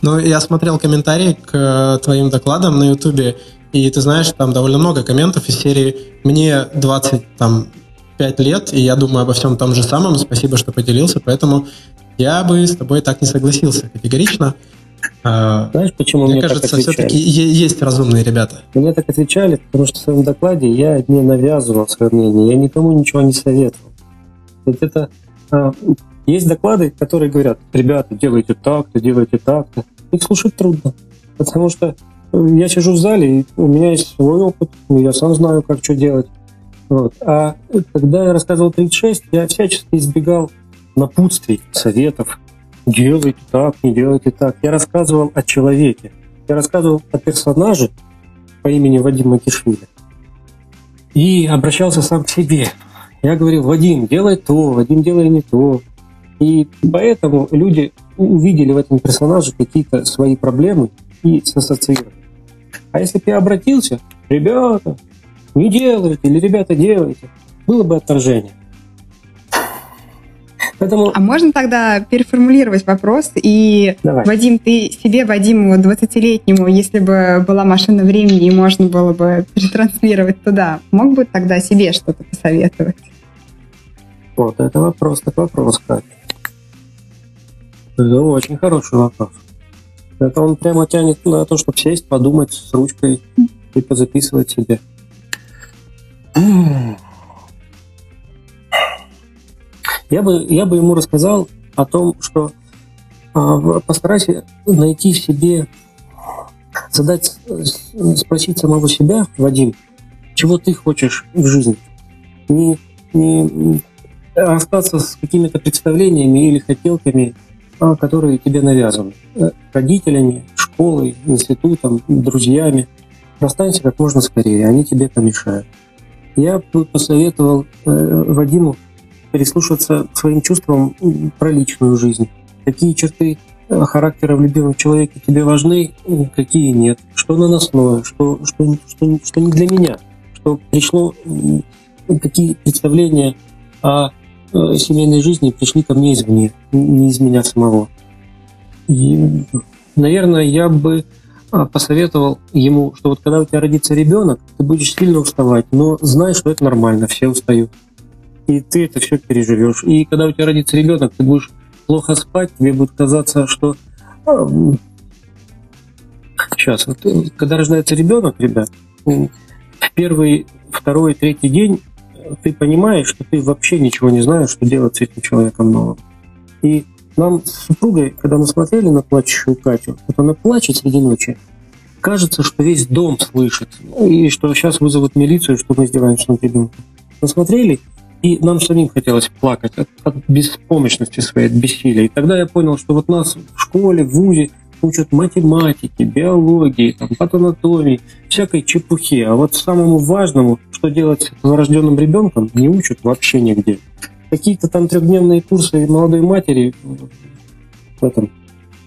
Ну, я смотрел комментарии к э, твоим докладам на Ютубе, и ты знаешь, там довольно много комментов из серии «Мне 25 лет, и я думаю обо всем том же самом, спасибо, что поделился, поэтому я бы с тобой так не согласился категорично. А, Знаешь, почему мне, мне кажется, все-таки есть разумные ребята. Мне так отвечали, потому что в своем докладе я не навязывал свое мнение, я никому ничего не советовал. Ведь это есть доклады, которые говорят, ребята, делайте так-то, делайте так-то. Их слушать трудно, потому что э, я сижу в зале, и у меня есть свой опыт, я сам знаю, как что делать. Вот. А когда я рассказывал 36, я всячески избегал напутствий, советов. Делайте так, не делайте так. Я рассказывал о человеке. Я рассказывал о персонаже по имени Вадим Макишвили. И обращался сам к себе. Я говорил, Вадим, делай то, Вадим, делай не то. И поэтому люди увидели в этом персонаже какие-то свои проблемы и сассоциировали. А если бы я обратился, ребята, не делайте, или ребята, делайте, было бы отторжение. Поэтому... А можно тогда переформулировать вопрос и, Давай. Вадим, ты себе, Вадиму, 20-летнему, если бы была машина времени и можно было бы перетранслировать туда, мог бы тогда себе что-то посоветовать? Вот это вопрос, так вопрос, Катя. Это очень хороший вопрос. Это он прямо тянет на то, чтобы сесть, подумать с ручкой и позаписывать себе. Я бы, я бы ему рассказал о том, что а, постарайся найти в себе, задать, спросить самого себя, Вадим, чего ты хочешь в жизни. Не, не остаться с какими-то представлениями или хотелками, а, которые тебе навязаны. Э, родителями, школой, институтом, друзьями. Расстанься как можно скорее, они тебе помешают. Я бы посоветовал э, Вадиму прислушаться к своим чувствам про личную жизнь. Какие черты э, характера в любимом человеке тебе важны, какие нет. Что наносное, что, что, что, что не для меня. Что пришло, какие представления о э, семейной жизни пришли ко мне извне, не из меня самого. И, наверное, я бы а, посоветовал ему, что вот когда у тебя родится ребенок, ты будешь сильно уставать, но знай, что это нормально, все устают. И ты это все переживешь. И когда у тебя родится ребенок, ты будешь плохо спать, тебе будет казаться, что сейчас, вот, когда рождается ребенок, ребят, первый, второй, третий день ты понимаешь, что ты вообще ничего не знаешь, что делать с этим человеком новым. И нам с супругой, когда мы смотрели на плачущую Катю, вот она плачет среди ночи, кажется, что весь дом слышит, и что сейчас вызовут милицию, что мы издеваемся над ребенком. Мы смотрели, и нам самим хотелось плакать от, от беспомощности своей, от бессилия. И тогда я понял, что вот нас в школе, в ВУЗе учат математике, биологии, там, патанатомии, всякой чепухе. А вот самому важному, что делать с новорожденным ребенком, не учат вообще нигде какие-то там трехдневные курсы молодой матери в этом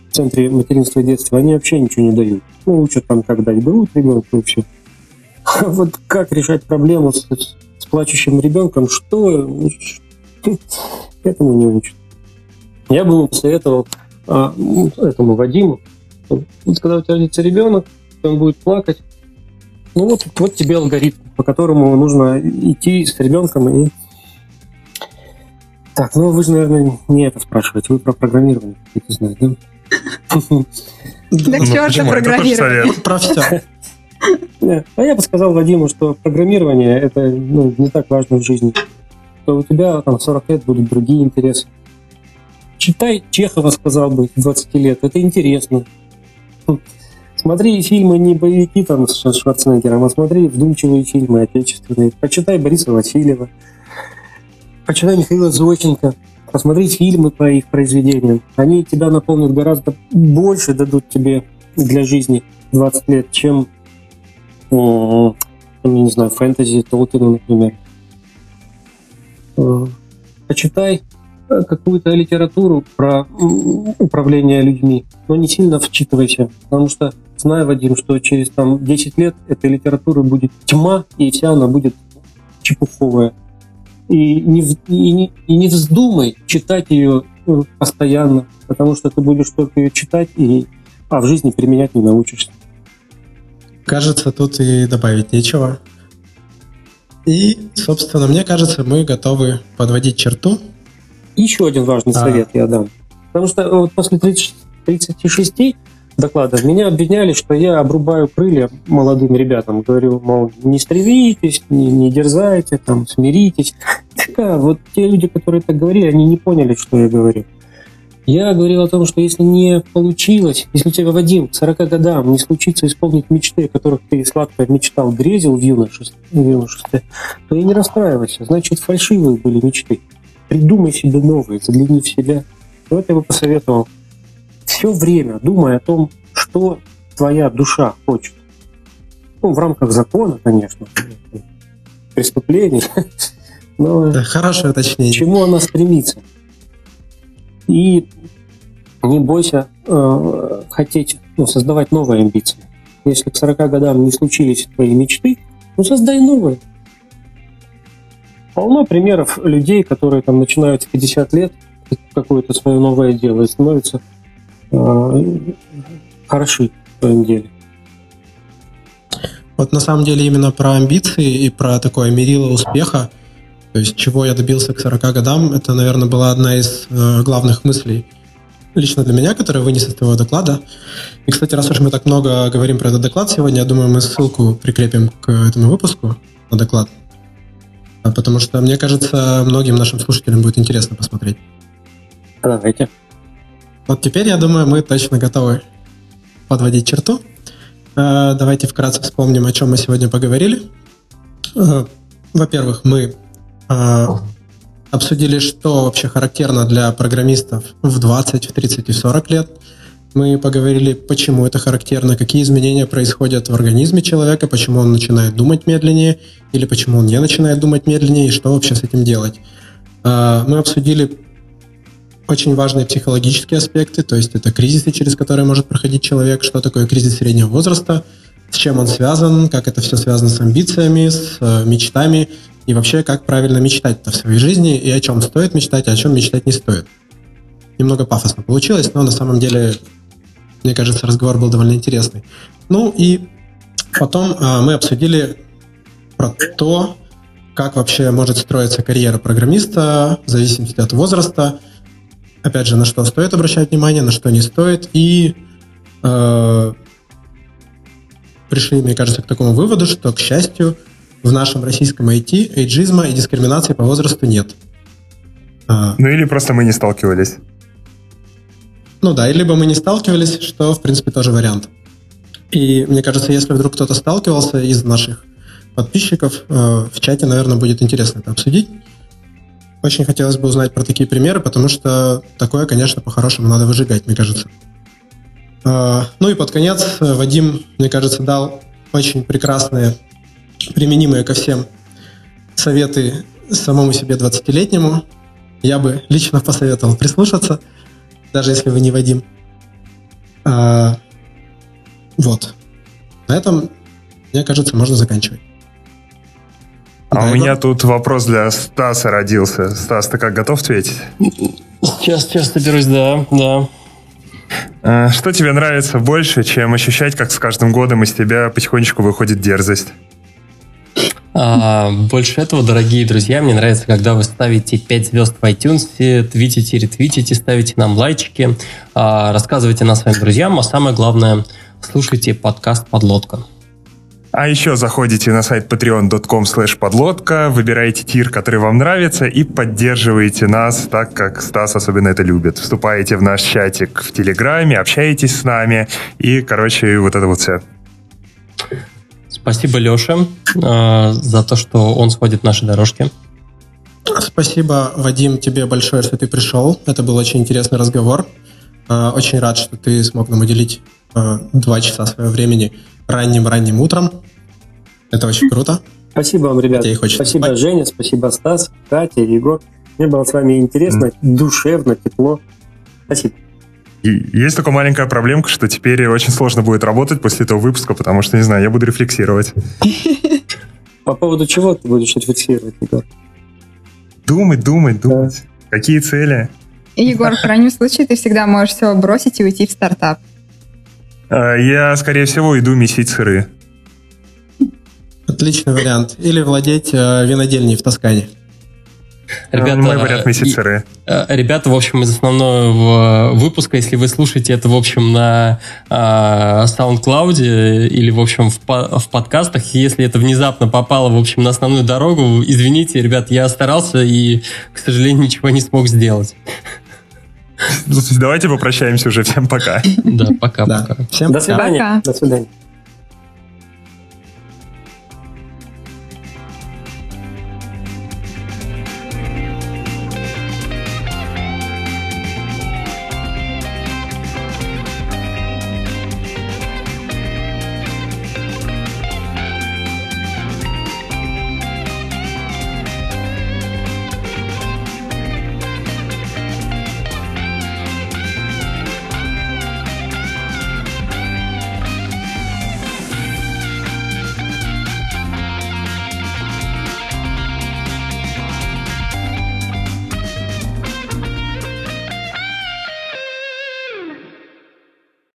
центре материнства и детства, они вообще ничего не дают. Ну, учат там, как дать грудь ребенку и все. А вот как решать проблему с, с плачущим ребенком, что этому не учат. Я бы ему посоветовал а, этому Вадиму, когда у тебя родится ребенок, он будет плакать, ну вот, вот тебе алгоритм, по которому нужно идти с ребенком и так, ну вы же, наверное, не это спрашиваете, вы про программирование хотите знать, да? Да к черту программирование. Про все. А я бы сказал Вадиму, что программирование это ну, не так важно в жизни. Что у тебя там 40 лет будут другие интересы. Читай Чехова, сказал бы, 20 лет. Это интересно. Смотри фильмы не боевики там с Шварценеггером, а смотри вдумчивые фильмы отечественные. Почитай Бориса Васильева почитай Михаила Зойченко, посмотри фильмы по их произведениям. Они тебя наполнят гораздо больше, дадут тебе для жизни 20 лет, чем, я не знаю, фэнтези Толкина, например. Э, почитай э, какую-то литературу про управление людьми, но не сильно вчитывайся, потому что знаю, Вадим, что через там, 10 лет этой литературы будет тьма, и вся она будет чепуховая. И не, и, не, и не вздумай читать ее э, постоянно, потому что ты будешь только ее читать, и, а в жизни применять не научишься. Кажется, тут и добавить нечего. И, собственно, мне кажется, мы готовы подводить черту. Еще один важный а. совет я дам. Потому что вот после 30, 36 докладов, меня обвиняли, что я обрубаю крылья молодым ребятам. Говорю, мол, не стремитесь, не, не дерзайте, там, смиритесь. Да, вот те люди, которые так говорили, они не поняли, что я говорю. Я говорил о том, что если не получилось, если у тебя, Вадим, к 40 годам не случится исполнить мечты, о которых ты сладко мечтал, грезил в юношестве, в юношестве то и не расстраивайся. Значит, фальшивые были мечты. Придумай себе новые, загляни в себя. Вот я бы посоветовал все время думай о том, что твоя душа хочет. Ну, в рамках закона, конечно, преступлений. Но да, хорошее уточнение. К чему она стремится? И не бойся э, хотеть ну, создавать новые амбиции. Если к 40 годам не случились твои мечты, ну создай новые. Полно примеров людей, которые там начинают в 50 лет какое-то свое новое дело и становятся э, хороши в своем деле. Вот на самом деле именно про амбиции и про такое мерило успеха – то есть чего я добился к 40 годам, это, наверное, была одна из э, главных мыслей лично для меня, которая вынес из твоего доклада. И, кстати, раз уж мы так много говорим про этот доклад сегодня, я думаю, мы ссылку прикрепим к этому выпуску на доклад. А, потому что, мне кажется, многим нашим слушателям будет интересно посмотреть. Давайте. Вот теперь, я думаю, мы точно готовы подводить черту. Э, давайте вкратце вспомним, о чем мы сегодня поговорили. Э, во-первых, мы а, обсудили, что вообще характерно для программистов в 20, в 30 и 40 лет. Мы поговорили, почему это характерно, какие изменения происходят в организме человека, почему он начинает думать медленнее или почему он не начинает думать медленнее и что вообще с этим делать. А, мы обсудили очень важные психологические аспекты, то есть это кризисы, через которые может проходить человек, что такое кризис среднего возраста, с чем он связан, как это все связано с амбициями, с э, мечтами и вообще, как правильно мечтать-то в своей жизни, и о чем стоит мечтать, а о чем мечтать не стоит. Немного пафосно получилось, но на самом деле, мне кажется, разговор был довольно интересный. Ну и потом а, мы обсудили про то, как вообще может строиться карьера программиста в зависимости от возраста, опять же, на что стоит обращать внимание, на что не стоит, и э, пришли, мне кажется, к такому выводу, что, к счастью, в нашем российском IT эйджизма и дискриминации по возрасту нет. А. Ну или просто мы не сталкивались. Ну да, или либо мы не сталкивались, что, в принципе, тоже вариант. И мне кажется, если вдруг кто-то сталкивался из наших подписчиков, э, в чате, наверное, будет интересно это обсудить. Очень хотелось бы узнать про такие примеры, потому что такое, конечно, по-хорошему надо выжигать, мне кажется. Э, ну и под конец э, Вадим, мне кажется, дал очень прекрасные применимые ко всем советы самому себе 20-летнему, я бы лично посоветовал прислушаться, даже если вы не Вадим. А, вот. На этом, мне кажется, можно заканчивать. А да, у меня тут вопрос для Стаса родился. Стас, ты как готов ответить? Сейчас, сейчас доберусь, да, да. А, что тебе нравится больше, чем ощущать, как с каждым годом из тебя потихонечку выходит дерзость? А, больше этого, дорогие друзья, мне нравится, когда вы ставите 5 звезд в iTunes, твитите, ретвитите, ставите нам лайчики, а, рассказывайте нас своим друзьям, а самое главное, слушайте подкаст «Подлодка». А еще заходите на сайт patreon.com slash подлодка, выбираете тир, который вам нравится, и поддерживаете нас так, как Стас особенно это любит. Вступаете в наш чатик в Телеграме, общаетесь с нами, и, короче, вот это вот все. Спасибо Леше э, за то, что он сходит в наши дорожки. Спасибо, Вадим, тебе большое, что ты пришел. Это был очень интересный разговор. Э, очень рад, что ты смог нам уделить э, два часа своего времени ранним-ранним утром. Это очень круто. Спасибо вам, ребята. Спасибо, спать. Женя, спасибо, Стас, Катя, Егор. Мне было с вами интересно, mm. душевно, тепло. Спасибо. И есть такая маленькая проблемка, что теперь очень сложно будет работать после этого выпуска, потому что, не знаю, я буду рефлексировать. По поводу чего ты будешь рефлексировать, Егор? Думать, думать, думать. Какие цели? И, Егор, в крайнем случае ты всегда можешь все бросить и уйти в стартап. А, я, скорее всего, иду месить сыры. Отличный вариант. Или владеть э, винодельней в Тоскане. Ребята, Мой вариант месяцеры. Ребята, в общем, из основного выпуска, если вы слушаете это, в общем, на SoundCloud или, в общем, в, в подкастах, если это внезапно попало, в общем, на основную дорогу, извините, ребят, я старался и, к сожалению, ничего не смог сделать. Давайте попрощаемся уже. Всем пока. Да, пока-пока. Всем До свидания. До свидания.